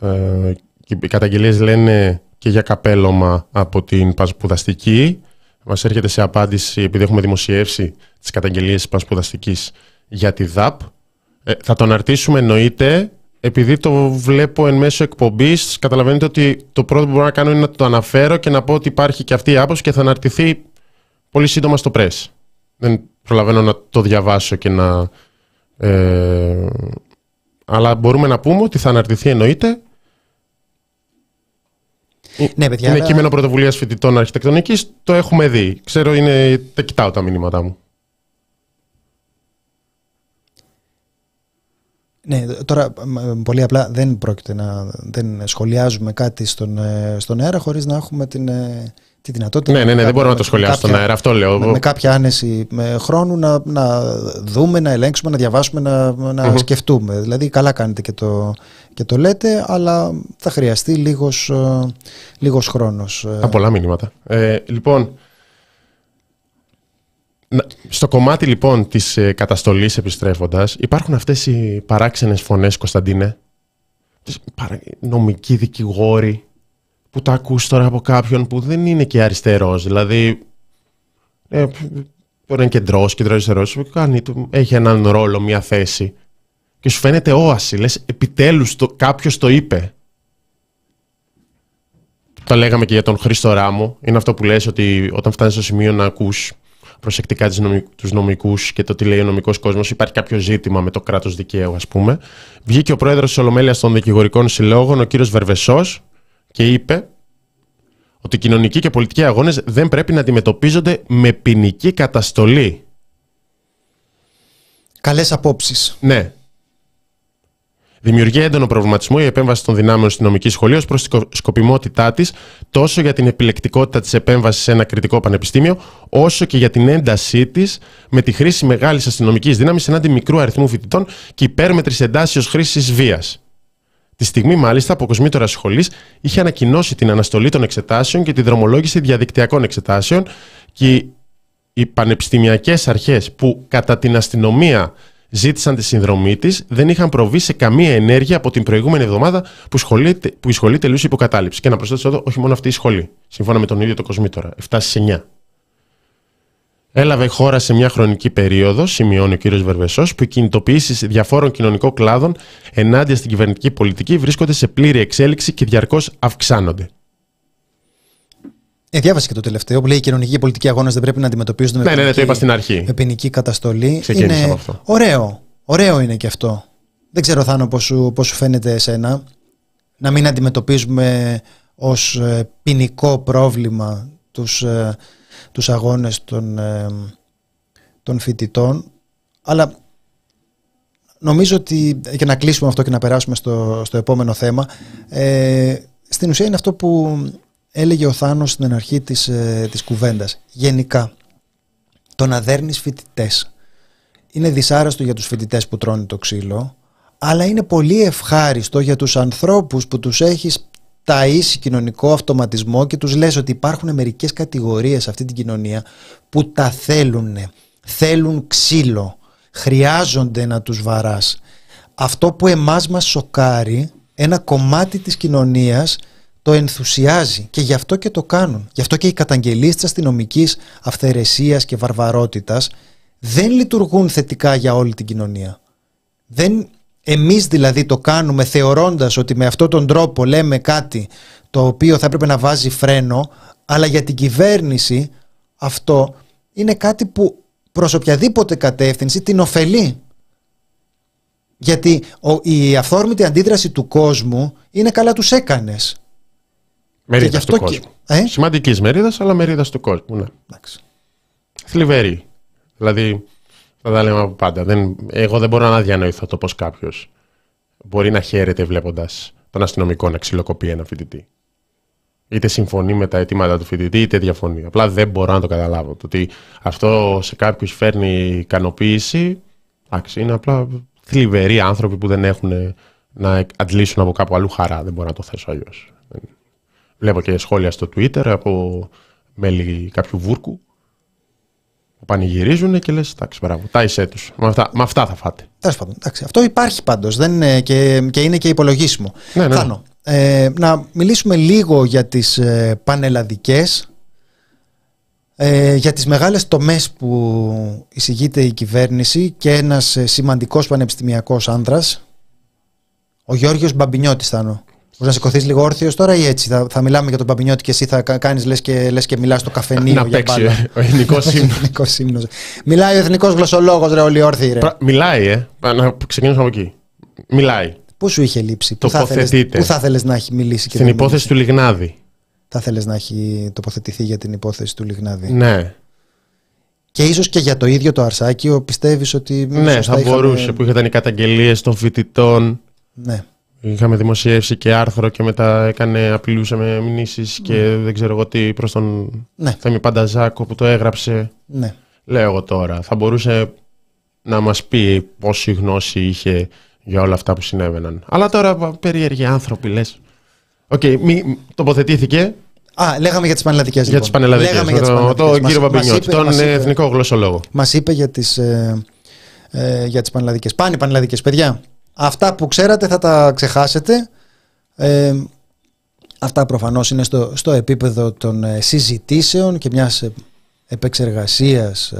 Ε, οι καταγγελίες λένε και για καπέλωμα από την πασπουδαστική. Μας έρχεται σε απάντηση, επειδή έχουμε δημοσιεύσει τις καταγγελίες της πασπουδαστικής για τη ΔΑΠ. Ε, θα το αναρτήσουμε εννοείται. Επειδή το βλέπω εν μέσω εκπομπής, καταλαβαίνετε ότι το πρώτο που μπορώ να κάνω είναι να το αναφέρω και να πω ότι υπάρχει και αυτή η άποψη και θα αναρτηθεί πολύ σύντομα στο press. Δεν προλαβαίνω να το διαβάσω και να. Ε, αλλά μπορούμε να πούμε ότι θα αναρτηθεί εννοείται ναι, παιδιά, είναι αλλά... κείμενο πρωτοβουλίας φοιτητών αρχιτεκτονικής. Το έχουμε δει. Ξέρω, είναι... τα κοιτάω τα μηνύματά μου. Ναι, τώρα πολύ απλά δεν πρόκειται να δεν σχολιάζουμε κάτι στον, ε, στον αέρα χωρίς να έχουμε την, ε, τη δυνατότητα. Ναι, ναι, ναι, δεν μπορώ να το σχολιάσω στον αέρα, αυτό λέω. Με, με κάποια άνεση με χρόνου να, να δούμε, να ελέγξουμε, να διαβάσουμε, να, να σκεφτούμε. Δηλαδή, καλά κάνετε και το, και το λέτε, αλλά θα χρειαστεί λίγος, ε, λίγος χρόνος. Τα πολλά μηνύματα. Ε, λοιπόν, στο κομμάτι λοιπόν της ε, καταστολής επιστρέφοντας υπάρχουν αυτές οι παράξενες φωνές Κωνσταντίνε; Νομικοί δικηγόροι που τα ακούς τώρα από κάποιον που δεν είναι και αριστερός δηλαδή ε, μπορεί να είναι κεντρός, κεντρός αριστερός κάνει, έχει έναν ρόλο, μια θέση και σου φαίνεται όαση λες επιτέλους το, κάποιος το είπε. Το λέγαμε και για τον Χρήστο Ράμο είναι αυτό που λες ότι όταν φτάνεις στο σημείο να ακούς προσεκτικά τους νομικούς και το τι λέει ο νομικός κόσμος. Υπάρχει κάποιο ζήτημα με το κράτος δικαίου, ας πούμε. Βγήκε ο πρόεδρος της Ολομέλειας των Δικηγορικών Συλλόγων, ο κύριος Βερβεσός, και είπε ότι οι κοινωνικοί και πολιτικοί αγώνες δεν πρέπει να αντιμετωπίζονται με ποινική καταστολή. Καλές απόψεις. Ναι. Δημιουργεί έντονο προβληματισμό η επέμβαση των δυνάμεων στην νομική σχολή ως προς τη σκοπιμότητά της, τόσο για την επιλεκτικότητα της επέμβασης σε ένα κριτικό πανεπιστήμιο, όσο και για την έντασή της με τη χρήση μεγάλης αστυνομικής δύναμης ενάντια μικρού αριθμού φοιτητών και υπέρμετρης εντάσσεως χρήσης βίας. Τη στιγμή, μάλιστα, που ο Κοσμήτορα Σχολής είχε ανακοινώσει την αναστολή των εξετάσεων και τη δρομολόγηση διαδικτυακών εξετάσεων και οι πανεπιστημιακές αρχές που κατά την αστυνομία ζήτησαν τη συνδρομή της, δεν είχαν προβεί σε καμία ενέργεια από την προηγούμενη εβδομάδα που, που η σχολή τελείωσε υποκατάληψη. Και να προσθέσω εδώ, όχι μόνο αυτή η σχολή, σύμφωνα με τον ίδιο το Κοσμήτορα, 7 στις 9. Έλαβε χώρα σε μια χρονική περίοδο, σημειώνει ο κ. Βερβεσός, που οι κινητοποιήσεις διαφόρων κοινωνικών κλάδων ενάντια στην κυβερνητική πολιτική βρίσκονται σε πλήρη εξέλιξη και διαρκώς αυξάνονται. Ε, διάβασε και το τελευταίο που λέει: Οι κοινωνικοί και πολιτικοί αγώνες δεν πρέπει να αντιμετωπίζονται με, ναι, ναι, ναι, το είπα στην αρχή. με ποινική καταστολή. Ξεκίνησα είναι αυτό. Ωραίο. Ωραίο είναι και αυτό. Δεν ξέρω, Θάνο, πώς σου, πώς σου φαίνεται εσένα να μην αντιμετωπίζουμε ως ε, ποινικό πρόβλημα τους, ε, τους αγώνες των, ε, των φοιτητών. Αλλά νομίζω ότι, για να κλείσουμε αυτό και να περάσουμε στο, στο επόμενο θέμα, ε, στην ουσία είναι αυτό που έλεγε ο Θάνος στην αρχή της, ε, της κουβέντας. Γενικά, το να δέρνεις φοιτητές. είναι δυσάρεστο για τους φοιτητές που τρώνε το ξύλο, αλλά είναι πολύ ευχάριστο για τους ανθρώπους που τους έχεις ταΐσει κοινωνικό αυτοματισμό και τους λες ότι υπάρχουν μερικές κατηγορίες σε αυτή την κοινωνία που τα θέλουν, θέλουν ξύλο, χρειάζονται να τους βαράς. Αυτό που εμάς μας σοκάρει, ένα κομμάτι της κοινωνίας το ενθουσιάζει και γι' αυτό και το κάνουν. Γι' αυτό και οι καταγγελίες της αστυνομικής αυθαιρεσίας και βαρβαρότητας δεν λειτουργούν θετικά για όλη την κοινωνία. Δεν, εμείς δηλαδή το κάνουμε θεωρώντας ότι με αυτόν τον τρόπο λέμε κάτι το οποίο θα έπρεπε να βάζει φρένο, αλλά για την κυβέρνηση αυτό είναι κάτι που προς οποιαδήποτε κατεύθυνση την ωφελεί. Γιατί η αυθόρμητη αντίδραση του κόσμου είναι καλά τους έκανες. Μερίδα του κόσμου. Ε; Σημαντικής μερίδας, αλλά μερίδας του κόσμου. Ναι. Θλιβερή. Δηλαδή, θα τα λέμε από πάντα. Δεν, εγώ δεν μπορώ να διανοηθώ το πώς κάποιος μπορεί να χαίρεται βλέποντας τον αστυνομικό να ξυλοκοπεί ένα φοιτητή. Είτε συμφωνεί με τα αιτήματα του φοιτητή, είτε διαφωνεί. Απλά δεν μπορώ να το καταλάβω. Το ότι αυτό σε κάποιους φέρνει ικανοποίηση, εντάξει, είναι απλά θλιβεροί άνθρωποι που δεν έχουν να αντλήσουν από κάπου αλλού χαρά. Δεν μπορώ να το θέσω αλλιώς. Βλέπω και σχόλια στο Twitter από μέλη κάποιου βούρκου που πανηγυρίζουν και λες, εντάξει, μπράβο, τα είσαι τους. Με αυτά, με αυτά θα φάτε. Τέλος πάντων, εντάξει, αυτό υπάρχει πάντως δεν είναι και, και είναι και υπολογίσιμο. Ναι, ναι. Θάνο, ε, να μιλήσουμε λίγο για τις ε, πανελλαδικές, ε, για τις μεγάλες τομές που εισηγείται η κυβέρνηση και ένας ε, σημαντικός πανεπιστημιακός άνδρας, ο Γιώργος Μπαμπινιώτης, Θάνο. Μπορείς να σηκωθείς λίγο όρθιος τώρα ή έτσι. Θα, θα μιλάμε για τον Παπινιώτη και εσύ θα κάνεις λες και, λες και μιλάς στο καφενείο. Να για παίξει ε, ο εθνικός <laughs> ύμνο. Μιλάει ο εθνικός γλωσσολόγος, ρε, όλοι όρθιοι. Ρε. Μιλάει, ε. Να ξεκινήσουμε από εκεί. Μιλάει. Πού σου είχε λείψει, Πού θα, πού θα θέλεις να έχει μιλήσει και Στην υπόθεση του Λιγνάδη. Θα θέλεις να έχει τοποθετηθεί για την υπόθεση του Λιγνάδη; Ναι. Και ίσως και για το ίδιο το Αρσάκιο πιστεύεις ότι. Ναι, θα μπορούσε που είχαν οι καταγγελίες των φοιτητών. Ναι. Είχαμε δημοσιεύσει και άρθρο και μετά έκανε, απειλούσε με μηνύσεις και ναι. δεν ξέρω εγώ τι προς τον ναι. Θέμη Πανταζάκο που το έγραψε. Ναι. Λέω εγώ τώρα. Θα μπορούσε να μας πει πόση γνώση είχε για όλα αυτά που συνέβαιναν. Αλλά τώρα περίεργοι άνθρωποι λες. OK, okay, τοποθετήθηκε. Α, λέγαμε για τις πανελλαδικές. Για τις πανελλαδικές. Το, το, τον κύριο Μπαμπινιώτη, τον εθνικό γλωσσολόγο. Μας είπε για τις ε, ε, για τις πανελλαδικές. Πάνε οι πανελλαδικές, παιδιά. Αυτά που ξέρατε θα τα ξεχάσετε. Ε, αυτά προφανώς είναι στο, στο επίπεδο των ε, συζητήσεων και μιας ε, επεξεργασίας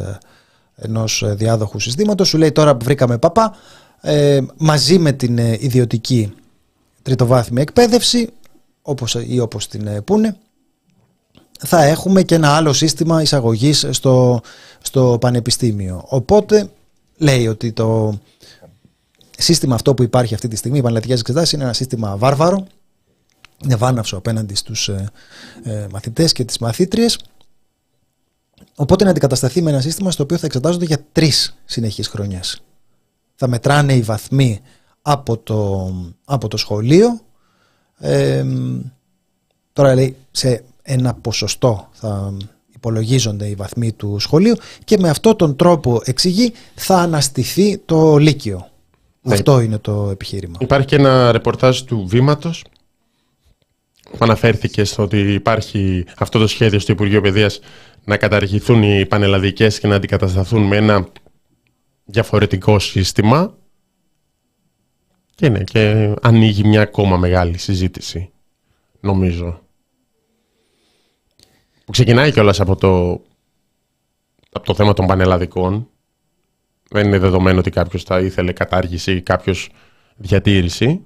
ενός διάδοχου συστήματος. Σου λέει τώρα που βρήκαμε παπά, μαζί με την ιδιωτική τριτοβάθμια εκπαίδευση, όπως, ή όπως την πούνε, θα έχουμε και ένα άλλο σύστημα εισαγωγής στο, στο πανεπιστήμιο. Οπότε λέει ότι το σύστημα αυτό που υπάρχει αυτή τη στιγμή, οι πανελλαδικέ εξετάσεις, είναι ένα σύστημα βάρβαρο. Είναι βάναυσο απέναντι στους ε, ε, μαθητές και τις μαθήτριες. Οπότε να αντικατασταθεί με ένα σύστημα στο οποίο θα εξετάζονται για τρεις συνεχείς χρονιές. Θα μετράνε οι βαθμοί από το, από το σχολείο. Ε, τώρα λέει σε ένα ποσοστό θα υπολογίζονται οι βαθμοί του σχολείου και με αυτόν τον τρόπο εξηγεί θα αναστηθεί το Λύκειο. Ναι. Αυτό είναι το επιχείρημα. Υπάρχει και ένα ρεπορτάζ του Βήματος που αναφέρθηκε στο ότι υπάρχει αυτό το σχέδιο στο Υπουργείο Παιδείας να καταργηθούν οι πανελλαδικές και να αντικατασταθούν με ένα διαφορετικό σύστημα και ναι, και ανοίγει μια ακόμα μεγάλη συζήτηση, νομίζω. Που ξεκινάει κιόλας από το, από το θέμα των πανελλαδικών δεν είναι δεδομένο ότι κάποιος θα ήθελε κατάργηση ή κάποιος διατήρηση.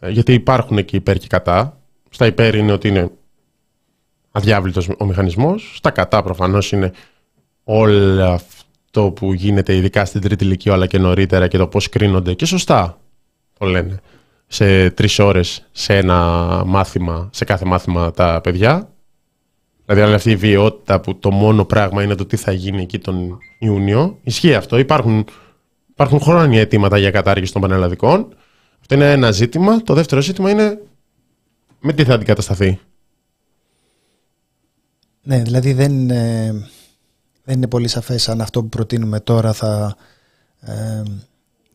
Ε, γιατί υπάρχουν εκεί υπέρ και κατά. Στα υπέρ είναι ότι είναι αδιάβλητος ο μηχανισμός. Στα κατά προφανώς είναι όλο αυτό που γίνεται ειδικά στην τρίτη ηλικία αλλά και νωρίτερα και το πώς κρίνονται και σωστά το λένε σε τρεις ώρες σε ένα μάθημα, σε κάθε μάθημα τα παιδιά. Δηλαδή, αν αυτή η βιαιότητα που το μόνο πράγμα είναι το τι θα γίνει εκεί τον Ιούνιο, ισχύει αυτό. Υπάρχουν, υπάρχουν χρόνια αιτήματα για κατάργηση των πανελλαδικών. Αυτό είναι ένα ζήτημα. Το δεύτερο ζήτημα είναι με τι θα αντικατασταθεί. Ναι, δηλαδή δεν, ε, δεν είναι πολύ σαφές αν αυτό που προτείνουμε τώρα θα, ε,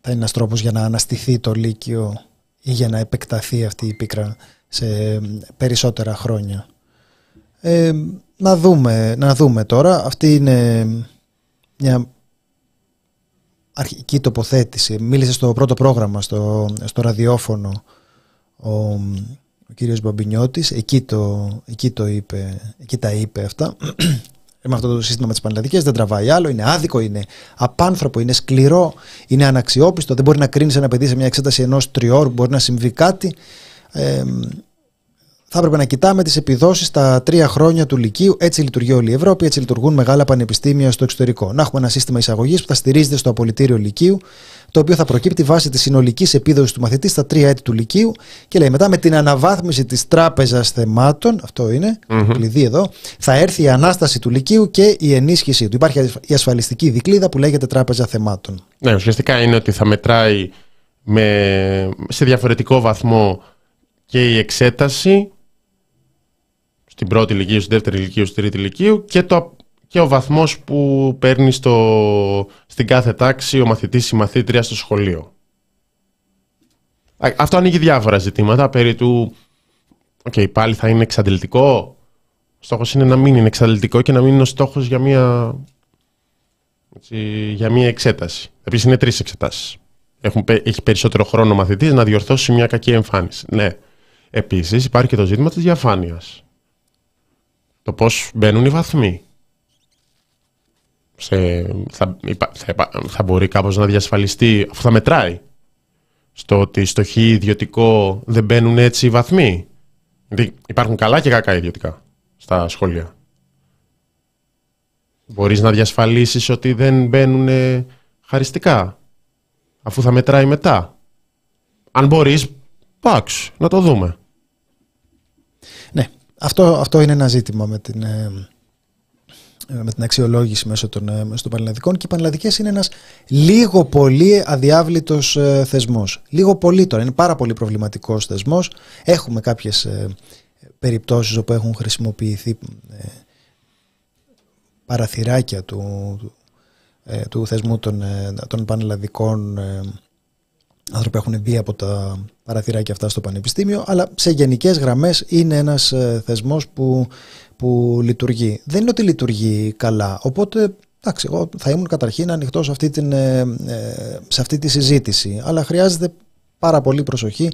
θα είναι ένας τρόπος για να αναστηθεί το Λύκειο ή για να επεκταθεί αυτή η πίκρα σε περισσότερα χρόνια. Ε, να, δούμε, να δούμε τώρα. Αυτή είναι μια αρχική τοποθέτηση. Μίλησε στο πρώτο πρόγραμμα, στο, στο ραδιόφωνο, ο, ο κύριος Μπαμπινιώτης. Εκεί, το, εκεί, το είπε, εκεί τα είπε αυτά. <clears throat> με αυτό το σύστημα με τι πανελλαδικές δεν τραβάει άλλο. Είναι άδικο, είναι απάνθρωπο, είναι σκληρό, είναι αναξιόπιστο. Δεν μπορεί να κρίνεις ένα παιδί σε μια εξέταση ενός τριώρου, μπορεί να συμβεί κάτι. Ε, θα έπρεπε να κοιτάμε τις επιδόσεις στα τρία χρόνια του Λυκείου. Έτσι λειτουργεί όλη η Ευρώπη, έτσι λειτουργούν μεγάλα πανεπιστήμια στο εξωτερικό. Να έχουμε ένα σύστημα εισαγωγής που θα στηρίζεται στο απολυτήριο Λυκείου, το οποίο θα προκύπτει βάσει της συνολικής επίδοσης του μαθητή στα τρία έτη του Λυκείου. Και λέει μετά με την αναβάθμιση της τράπεζας θεμάτων, αυτό είναι, mm-hmm. κλειδί εδώ, θα έρθει η ανάσταση του Λυκείου και η ενίσχυσή του. Υπάρχει η ασφαλιστική δικλίδα που λέγεται τράπεζα θεμάτων. Ναι, ουσιαστικά είναι ότι θα μετράει με, σε διαφορετικό βαθμό και η εξέταση στην πρώτη ηλικία, στην δεύτερη ηλικία, στην τρίτη ηλικία και, το, και ο βαθμός που παίρνει στο, στην κάθε τάξη ο μαθητής ή η μαθήτρια στο σχολείο. Αυτό ανοίγει διάφορα ζητήματα περί του OK, okay, πάλι θα είναι εξαντλητικό. Στόχος είναι να μην είναι εξαντλητικό και να μην είναι ο στόχος για μια, έτσι, για μια εξέταση. Επίσης είναι τρεις εξετάσεις. Έχουν, έχει περισσότερο χρόνο ο μαθητής να διορθώσει μια κακή εμφάνιση. Ναι. Επίσης υπάρχει και το ζήτημα της διαφάνειας το πώς μπαίνουν οι βαθμοί. Σε, θα, θα, θα μπορεί κάπως να διασφαλιστεί, αφού θα μετράει, στο ότι στο χ ιδιωτικό δεν μπαίνουν έτσι οι βαθμοί. Γιατί υπάρχουν καλά και κακά ιδιωτικά στα σχολεία. Μπορείς να διασφαλίσεις ότι δεν μπαίνουν χαριστικά, αφού θα μετράει μετά. Αν μπορείς, εντάξει, να το δούμε. Αυτό, αυτό είναι ένα ζήτημα με την, ε, με την αξιολόγηση μέσω των, ε, μέσω των πανελλαδικών και οι πανελλαδικές είναι ένας λίγο πολύ αδιάβλητος ε, θεσμός. Λίγο πολύ τώρα, είναι πάρα πολύ προβληματικός θεσμός. Έχουμε κάποιες περιπτώσεις όπου έχουν χρησιμοποιηθεί παραθυράκια του, του, θεσμού των, των πανελλαδικών άνθρωποι έχουν μπει από τα παραθυράκια αυτά στο πανεπιστήμιο, αλλά σε γενικές γραμμές είναι ένας ε, θεσμός που, που λειτουργεί. Δεν είναι ότι λειτουργεί καλά, οπότε εντάξει, εγώ θα ήμουν καταρχήν ανοιχτός σε αυτή, την, ε, ε, σε αυτή τη συζήτηση, αλλά χρειάζεται πάρα πολύ προσοχή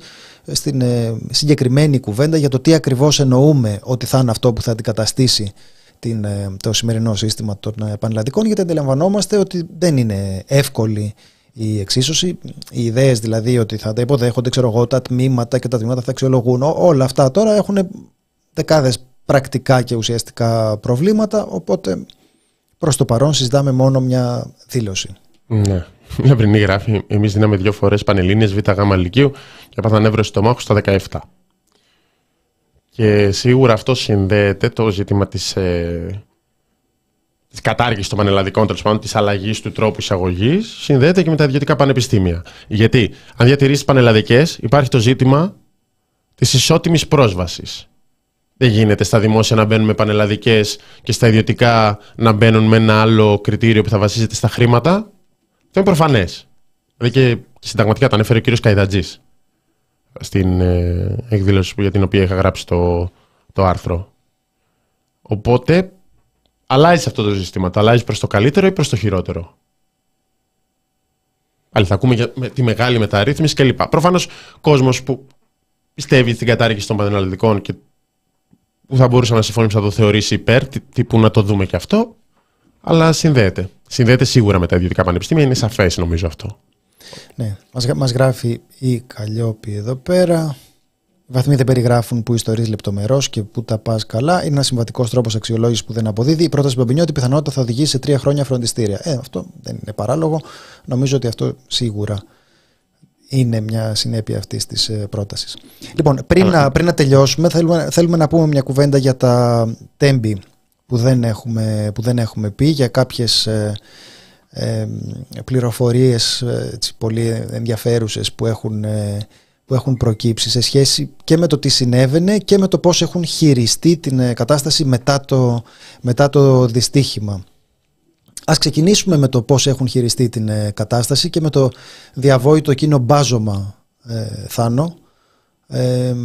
στην συγκεκριμένη κουβέντα για το τι ακριβώς εννοούμε ότι θα είναι αυτό που θα αντικαταστήσει την, το σημερινό σύστημα των πανελλαδικών, γιατί αντιλαμβανόμαστε ότι δεν είναι εύκολη η εξίσωση, οι ιδέες δηλαδή ότι θα τα υποδέχονται, ξέρω εγώ, τα τμήματα και τα τμήματα θα αξιολογούν, όλα αυτά τώρα έχουν δεκάδες πρακτικά και ουσιαστικά προβλήματα, οπότε προς το παρόν συζητάμε μόνο μια δήλωση. Ναι. Μια πριν γράφει, εμείς δίναμε δύο φορές πανελλήνιες β' γ λυκείου και έπαθαν εύρωση στο μάχο στα 17. Και σίγουρα αυτό συνδέεται το ζήτημα της ε, της κατάργησης των πανελλαδικών, τέλος πάντων, της αλλαγής του τρόπου εισαγωγής, συνδέεται και με τα ιδιωτικά πανεπιστήμια. Γιατί αν διατηρήσεις τι πανελλαδικές, υπάρχει το ζήτημα της ισότιμης πρόσβασης. Δεν γίνεται στα δημόσια να μπαίνουν με πανελλαδικές και στα ιδιωτικά να μπαίνουν με ένα άλλο κριτήριο που θα βασίζεται στα χρήματα. Αυτό είναι προφανές. Δηλαδή και συνταγματικά το ανέφερε ο κ. Καϊδατζής στην ε, εκδήλωση για την οποία είχα γράψει το, το άρθρο. Οπότε αλλάζεις αυτό το σύστημα. Το αλλάζεις προς το καλύτερο ή προς το χειρότερο; Πάλι θα ακούμε για τη μεγάλη μεταρρύθμιση κλπ. Προφανώς κόσμος που πιστεύει στην κατάργηση των πανελλαδικών και που θα μπορούσε να συμφωνήσει να το θεωρήσει υπέρ, τύπου να το δούμε και αυτό, αλλά συνδέεται. Συνδέεται σίγουρα με τα ιδιωτικά πανεπιστήμια, είναι σαφές νομίζω αυτό. Ναι, μας, γράφει η Καλλιόπη εδώ πέρα. Οι βαθμοί δεν περιγράφουν που ιστορεί λεπτομερώ και που τα πας καλά. Είναι ένας συμβατικός τρόπος αξιολόγησης που δεν αποδίδει. Η πρόταση Μπαμπινιώτη πιθανότητα θα οδηγήσει σε τρία χρόνια φροντιστήρια. Ε, αυτό δεν είναι παράλογο. Νομίζω ότι αυτό σίγουρα είναι μια συνέπεια αυτής της ε, πρότασης. Λοιπόν, πριν να, πριν να τελειώσουμε, θέλουμε, θέλουμε να πούμε μια κουβέντα για τα τέμπη που δεν έχουμε, που δεν έχουμε πει, για κάποιες ε, ε, πληροφορίες ε, πολύ ενδιαφέρουσες που έχουν ε, που έχουν προκύψει σε σχέση και με το τι συνέβαινε και με το πώς έχουν χειριστεί την ε, κατάσταση μετά το, μετά το δυστύχημα. Ας ξεκινήσουμε με το πώς έχουν χειριστεί την ε, κατάσταση και με το διαβόητο εκείνο μπάζωμα ε, Θάνο. Ε,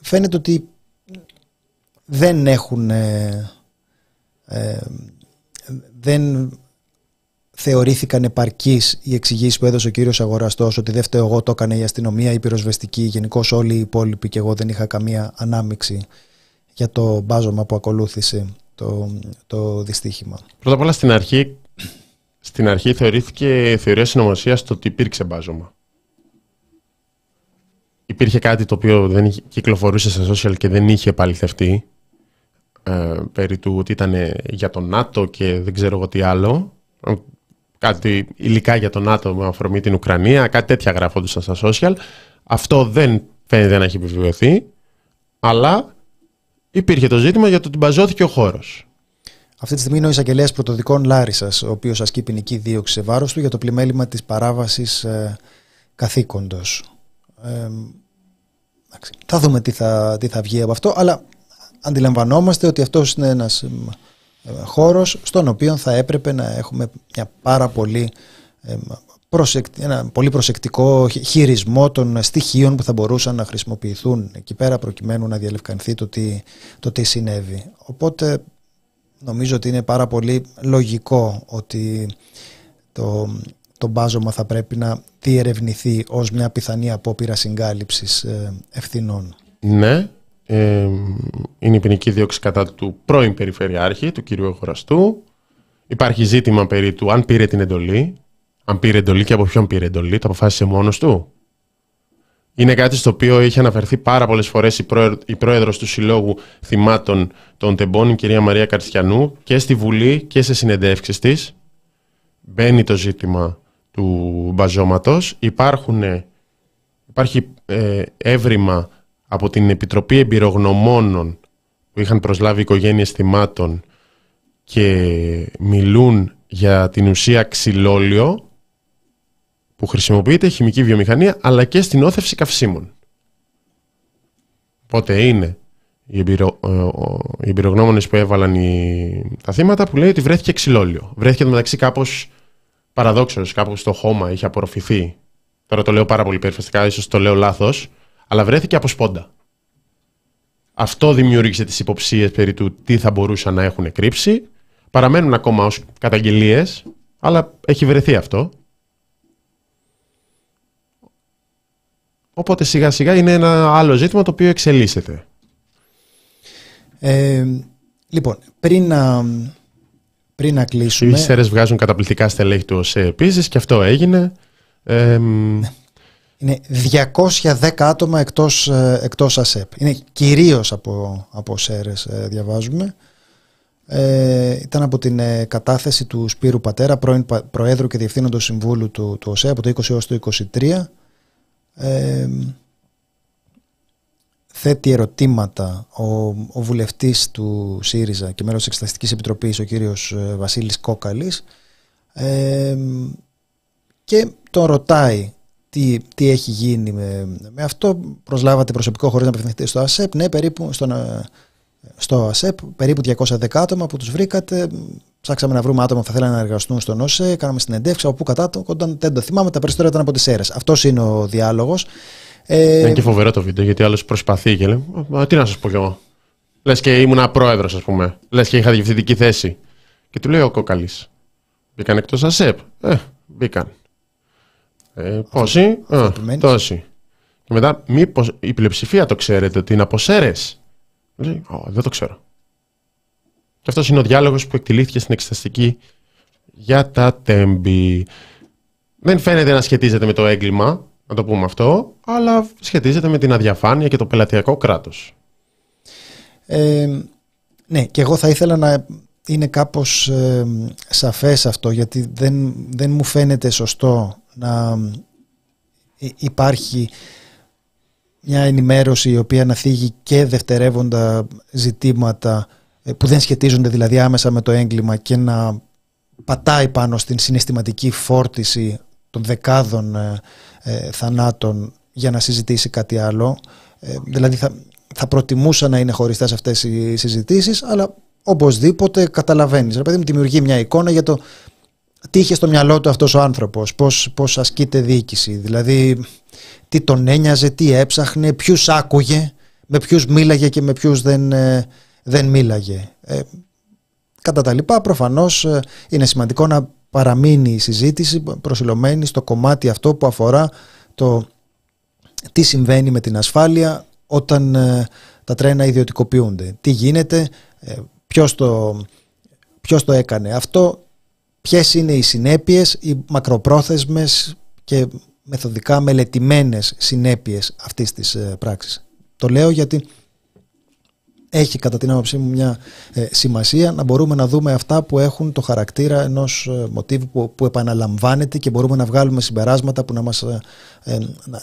φαίνεται ότι δεν έχουν ε, ε, δεν θεωρήθηκαν επαρκείς οι εξηγήσεις που έδωσε ο κύριος Αγοραστός ότι δεν φταίω εγώ, το έκανε η αστυνομία, η πυροσβεστική, γενικώς όλοι οι υπόλοιποι και εγώ δεν είχα καμία ανάμειξη για το μπάζωμα που ακολούθησε το, το δυστύχημα. Πρώτα απ' όλα στην αρχή, στην αρχή θεωρήθηκε θεωρία συνωμοσίας το ότι υπήρξε μπάζωμα. Υπήρχε κάτι το οποίο δεν κυκλοφορούσε στα social και δεν είχε επαληθευτεί ε, περί του ότι ήταν για τον ΝΑΤΟ και δεν ξέρω εγώ τι άλλο. Κάτι υλικά για τον ΝΑΤΟ με αφορμή την Ουκρανία, κάτι τέτοια γράφονταν στα social. Αυτό δεν φαίνεται να έχει επιβεβαιωθεί, αλλά υπήρχε το ζήτημα για το ότι μπαζώθηκε ο χώρος. Αυτή τη στιγμή είναι ο εισαγγελέας πρωτοδικών Λάρισας, ο οποίος ασκεί ποινική δίωξη σε βάρος του για το πλημέλημα της παράβασης ε, καθήκοντος. Ε, θα δούμε τι θα, τι θα βγει από αυτό, αλλά αντιλαμβανόμαστε ότι αυτός είναι ένας ε, χώρος στον οποίο θα έπρεπε να έχουμε μια πάρα πολύ ε, ένα πολύ προσεκτικό χειρισμό των στοιχείων που θα μπορούσαν να χρησιμοποιηθούν εκεί πέρα προκειμένου να διαλευκανθεί το τι, το τι συνέβη. Οπότε νομίζω ότι είναι πάρα πολύ λογικό ότι το, το μπάζωμα θα πρέπει να διερευνηθεί ως μια πιθανή απόπειρα συγκάλυψης ε, ευθυνών. Ναι, ε, είναι η ποινική δίωξη κατά του πρώην Περιφερειάρχη, του κυρίου Αγοραστού. Υπάρχει ζήτημα περί του αν πήρε την εντολή. Αν πήρε εντολή και από ποιον πήρε εντολή, το αποφάσισε μόνος του. Είναι κάτι στο οποίο είχε αναφερθεί πάρα πολλές φορές η, πρόεδρο, η πρόεδρος του Συλλόγου Θυμάτων των Τεμπών, η κυρία Μαρία Καριστιανού, και στη Βουλή και σε συνεντεύξεις της. Μπαίνει το ζήτημα του μπαζώματος. Υπάρχει ε, έβριμα από την Επιτροπή Εμπειρογνωμόνων που είχαν προσλάβει οικογένειες θυμάτων και μιλούν για την ουσία ξυλόλιο που χρησιμοποιείται χημική βιομηχανία αλλά και στην όθευση καυσίμων. Οπότε είναι οι, εμπειρο, οι εμπειρογνώμονες που έβαλαν οι, τα θύματα που λέει ότι βρέθηκε ξυλόλιο. Βρέθηκε το μεταξύ κάπως παραδόξως, κάπως στο χώμα, είχε απορροφηθεί. Τώρα το λέω πάρα πολύ περιφερειακά, ίσως το λέω λάθος αλλά βρέθηκε από σπόντα. Αυτό δημιούργησε τις υποψίες περί του τι θα μπορούσαν να έχουν κρύψει. Παραμένουν ακόμα ως καταγγελίες, αλλά έχει βρεθεί αυτό. Οπότε σιγά σιγά είναι ένα άλλο ζήτημα το οποίο εξελίσσεται. Ε, λοιπόν, πριν να, πριν να κλείσουμε... Οι ΣΕΡΕΣ βγάζουν καταπληκτικά στελέχη του ΟΣΕ επίσης και αυτό έγινε. Ε, είναι 210 άτομα εκτός, ε, εκτός ΑΣΕΠ. Είναι κυρίως από, από ΣΕΡΕΣ ε, διαβάζουμε. Ε, ήταν από την ε, κατάθεση του Σπύρου Πατέρα, πρώην Προέδρου και Διευθύνοντος Συμβούλου του, του ΟΣΕ από το 20 έως το 23. Ε, θέτει ερωτήματα ο, ο βουλευτής του ΣΥΡΙΖΑ και μέλος της Εξεταστικής Επιτροπής, ο κύριος Βασίλης Κόκαλης, ε, και τον ρωτάει τι, τι έχει γίνει με, με αυτό. Προσλάβατε προσωπικό χωρίς να απευθυνθείτε στο ΑΣΕΠ. Ναι, περίπου στον, ε, στο ΑΣΕΠ, περίπου 210 άτομα που τους βρήκατε. Ψάξαμε να βρούμε άτομα που θα θέλανε να εργαστούν στον ΟΣΕ. Κάναμε συνεντεύξεις από πού κατά το. Όταν δεν το θυμάμαι, τα περισσότερα ήταν από τις αίρες. Αυτός είναι ο διάλογος. Ε, είναι και φοβερό το βίντεο γιατί άλλος προσπαθεί και λέει: Τι να σας πω κι εγώ. Λες και ήμουν πρόεδρος, ας πούμε. Λες και είχα διευθυντική θέση. Και του λέει ο Κόκαλης. Μπήκαν εκτός ΑΣΕΠ. Ε, μπήκαν. Ε, πόσοι, ε, τόσοι. Και μετά, μήπως η πλειοψηφία το ξέρετε ότι είναι από ΣΕΡΕΣ. Λέει, δεν το ξέρω. Και αυτός είναι ο διάλογος που εκτελήθηκε στην εξεταστική για τα τέμπη. Δεν φαίνεται να σχετίζεται με το έγκλημα, να το πούμε αυτό, αλλά σχετίζεται με την αδιαφάνεια και το πελατειακό κράτος. Ε, ναι, και εγώ θα ήθελα να είναι κάπως ε, σαφές αυτό, γιατί δεν, δεν μου φαίνεται σωστό να υπάρχει μια ενημέρωση η οποία να θίγει και δευτερεύοντα ζητήματα ε, που δεν σχετίζονται δηλαδή άμεσα με το έγκλημα και να πατάει πάνω στην συναισθηματική φόρτιση των δεκάδων ε, ε, θανάτων για να συζητήσει κάτι άλλο. δηλαδή θα, θα προτιμούσα να είναι χωριστές αυτές οι συζητήσεις αλλά οπωσδήποτε καταλαβαίνεις. Ρε παιδί μου δημιουργεί μια εικόνα για το τι είχε στο μυαλό του αυτός ο άνθρωπος, πώς, πώς ασκείται διοίκηση, δηλαδή τι τον ένοιαζε, τι έψαχνε, ποιους άκουγε, με ποιους μίλαγε και με ποιους δεν, ε, δεν μίλαγε. Ε, κατά τα λοιπά προφανώς ε, είναι σημαντικό να παραμείνει η συζήτηση προσιλωμένη στο κομμάτι αυτό που αφορά το τι συμβαίνει με την ασφάλεια όταν τα τρένα ιδιωτικοποιούνται. Τι γίνεται, ποιος το, ποιος το έκανε αυτό, ποιες είναι οι συνέπειες, οι μακροπρόθεσμες και μεθοδικά μελετημένες συνέπειες αυτής της ε, πράξης. Το λέω γιατί έχει κατά την άποψή μου μια ε, σημασία να μπορούμε να δούμε αυτά που έχουν το χαρακτήρα ενός ε, μοτίβου που, που επαναλαμβάνεται και μπορούμε να βγάλουμε συμπεράσματα που να μας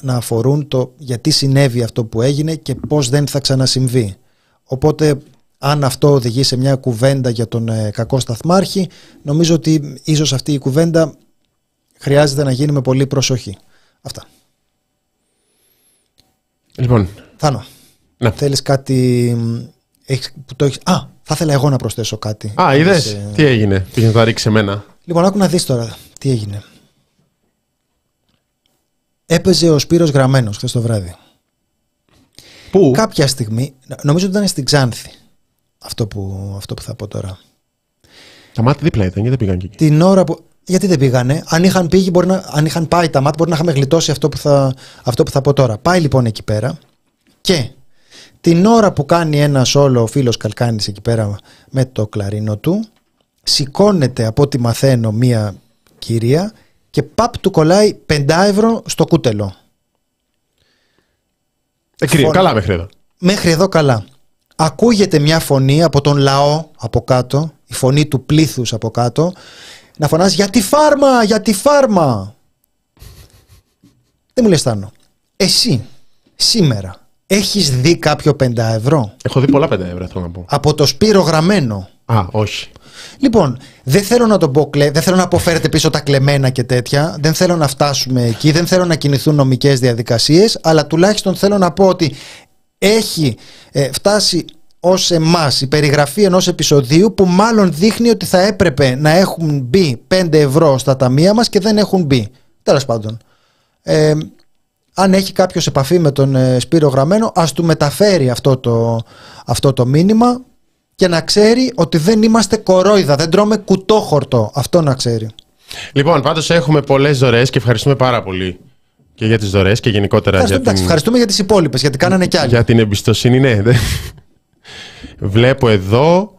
να αφορούν το γιατί συνέβη αυτό που έγινε και πώς δεν θα ξανασυμβεί. Οπότε αν αυτό οδηγεί σε μια κουβέντα για τον κακό σταθμάρχη νομίζω ότι ίσως αυτή η κουβέντα χρειάζεται να γίνει με πολύ προσοχή. Αυτά. Λοιπόν. Θάνο. Ναι. Θέλεις κάτι που το έχεις... Α, θα ήθελα εγώ να προσθέσω κάτι. Α, είδες; Ε... Τι έγινε. Πήγε να ρίξει εμένα; Λοιπόν, άκου να δεις τώρα τι έγινε. Έπαιζε ο Σπύρος Γραμμένος χθες το βράδυ. Πού; Κάποια στιγμή, νομίζω ότι ήταν στην Ξάνθη αυτό που, αυτό που θα πω τώρα. Τα μάτια δίπλα ήταν, γιατί δεν πήγαν εκεί; Την ώρα που. Γιατί δεν πήγανε; Αν είχαν, πήγει, μπορεί να, αν είχαν πάει τα μάτια, μπορεί να είχαμε γλιτώσει αυτό που, θα, αυτό που θα πω τώρα. Πάει λοιπόν εκεί πέρα και την ώρα που κάνει ένας όλο ο φίλος Καλκάνης εκεί πέρα με το κλαρίνο του, σηκώνεται από ό,τι μαθαίνω μία κυρία και παπ του κολλάει 5 ευρώ στο κούτελο. Εκρύο, καλά μέχρι εδώ. Μέχρι εδώ καλά. Ακούγεται μια φωνή από τον λαό από κάτω, η φωνή του πλήθους από κάτω να φωνάζει για τη φάρμα, για τη φάρμα. Δεν μου λες Θάνο, εσύ σήμερα έχεις δει κάποιο 5 ευρώ; Έχω δει πολλά 5 ευρώ θέλω να πω. Από το Σπύρο γραμμένο. Α, όχι. Λοιπόν, δεν θέλω να τον πω, δεν θέλω να αποφέρετε πίσω τα κλεμμένα και τέτοια. Δεν θέλω να φτάσουμε εκεί. Δεν θέλω να κινηθούν νομικές διαδικασίες. Αλλά τουλάχιστον θέλω να πω ότι έχει ε, φτάσει ως εμάς η περιγραφή ενός επεισοδίου που μάλλον δείχνει ότι θα έπρεπε να έχουν μπει 5 ευρώ στα ταμεία μας και δεν έχουν μπει. Τέλος πάντων. Ε, αν έχει κάποιος επαφή με τον ε, Σπύρο Γραμμένο ας του μεταφέρει αυτό το, αυτό το μήνυμα και να ξέρει ότι δεν είμαστε κορόιδα, δεν τρώμε κουτόχορτο. Αυτό να ξέρει. Λοιπόν, πάντως έχουμε πολλές δωρεές και ευχαριστούμε πάρα πολύ και για τις δωρεές και γενικότερα για την... Ευχαριστούμε για τις υπόλοιπες γιατί κάνανε κι άλλοι. Για την εμπιστοσύνη, ναι. Βλέπω εδώ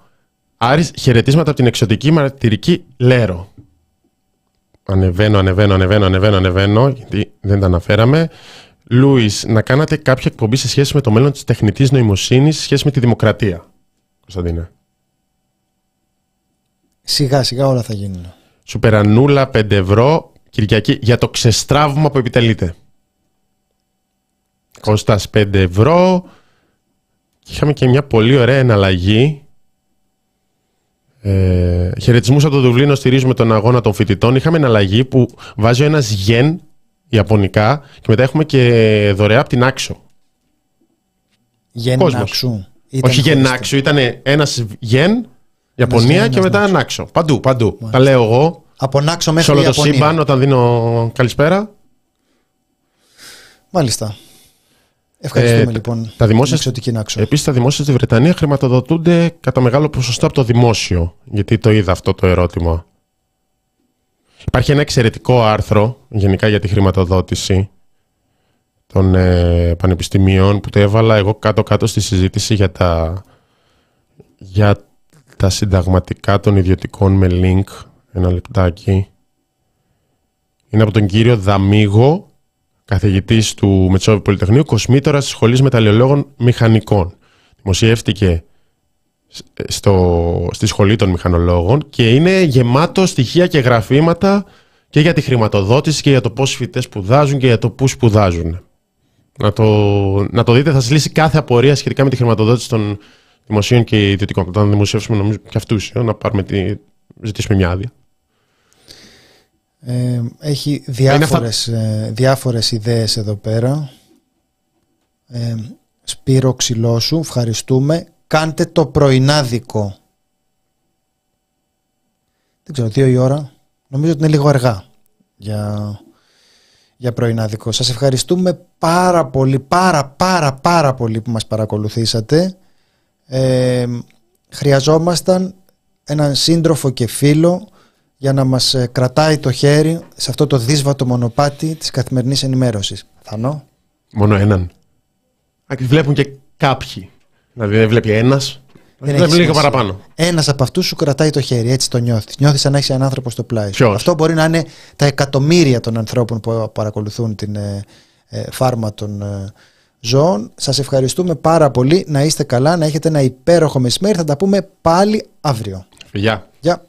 Άρης, χαιρετίσματα από την εξωτική μαρτυρική Λέρο. Ανεβαίνω, ανεβαίνω, ανεβαίνω, ανεβαίνω, ανεβαίνω, γιατί δεν τα αναφέραμε. Λούις, να κάνατε κάποια εκπομπή σε σχέση με το μέλλον της τεχνητής νοημοσύνης, σε σχέση με τη δημοκρατία. Κωνσταντίνε. Σιγά σιγά όλα θα γίνουν. Σουπερανούλα 5 ευρώ Κυριακή για το ξεστράβημα που επιτελείται. Κώστας 5 ευρώ. Είχαμε και μια πολύ ωραία εναλλαγή. Ε, Χαιρετισμούς από το Δουβλίνο στηρίζουμε τον αγώνα των φοιτητών. Είχαμε εναλλαγή που βάζει ένας γεν Ιαπωνικά και μετά έχουμε και δωρεά από την Άξο. Γεν Άξου. Όχι γεν Άξου, ήταν ένας γεν Ιαπωνία και μετά ένα Άξο. Παντού, παντού. Τα λέω εγώ. Από Νάξο μέχρι Σε όλο το σύμπαν όταν δίνω καλησπέρα. Μάλιστα. Ευχαριστούμε ε, λοιπόν τα δημόσια, Επίσης τα δημόσια στη Βρετανία χρηματοδοτούνται κατά μεγάλο ποσοστό από το δημόσιο. Γιατί το είδα αυτό το ερώτημα. Υπάρχει ένα εξαιρετικό άρθρο γενικά για τη χρηματοδότηση των ε, πανεπιστημίων που το έβαλα εγώ κάτω-κάτω στη συζήτηση για τα, για τα συνταγματικά των ιδιωτικών με link. Ένα λεπτάκι. Είναι από τον κύριο Δαμίγο καθηγητής του Μετσόβη Πολυτεχνείου, κοσμήτορα τη Σχολής Μεταλλιολόγων Μηχανικών. Δημοσιεύτηκε στο, στη Σχολή των Μηχανολόγων και είναι γεμάτο στοιχεία και γραφήματα και για τη χρηματοδότηση και για το πόσοι φοιτητές σπουδάζουν και για το πού σπουδάζουν. Να το, να το δείτε, θα σας λύσει κάθε απορία σχετικά με τη χρηματοδότηση των δημοσίων και ιδιωτικών. Θα δημοσιεύσουμε νομίζω και αυτούς, ε, να πάρουμε τη, ζητήσουμε μια άδεια. Ε, έχει διάφορες, ε, διάφορες ιδέες εδώ πέρα. Ε, Σπύρο σου, ευχαριστούμε. Κάντε το πρωινάδικο. Δεν ξέρω, δύο η ώρα. Νομίζω ότι είναι λίγο αργά για, για πρωινάδικο. Σας ευχαριστούμε πάρα πολύ, πάρα πάρα πάρα πολύ που μας παρακολουθήσατε. Ε, χρειαζόμασταν έναν σύντροφο και φίλο για να μας ε, κρατάει το χέρι σε αυτό το δύσβατο μονοπάτι της καθημερινής ενημέρωσης. Θανό. Μόνο έναν. Βλέπουν και κάποιοι. Δηλαδή δεν βλέπει ένας, Δεν βλέπει έχει λίγο σημασία. παραπάνω. Ένας από αυτούς σου κρατάει το χέρι, έτσι το νιώθεις. Νιώθεις σαν να έχεις έναν άνθρωπο στο πλάι σου. Ποιος; Αυτό μπορεί να είναι τα εκατομμύρια των ανθρώπων που παρακολουθούν την ε, ε, φάρμα των ε, ζώων. Σας ευχαριστούμε πάρα πολύ. Να είστε καλά, να έχετε ένα υπέροχο μεσημέρι. Θα τα πούμε πάλι αύριο. Γεια. Γεια.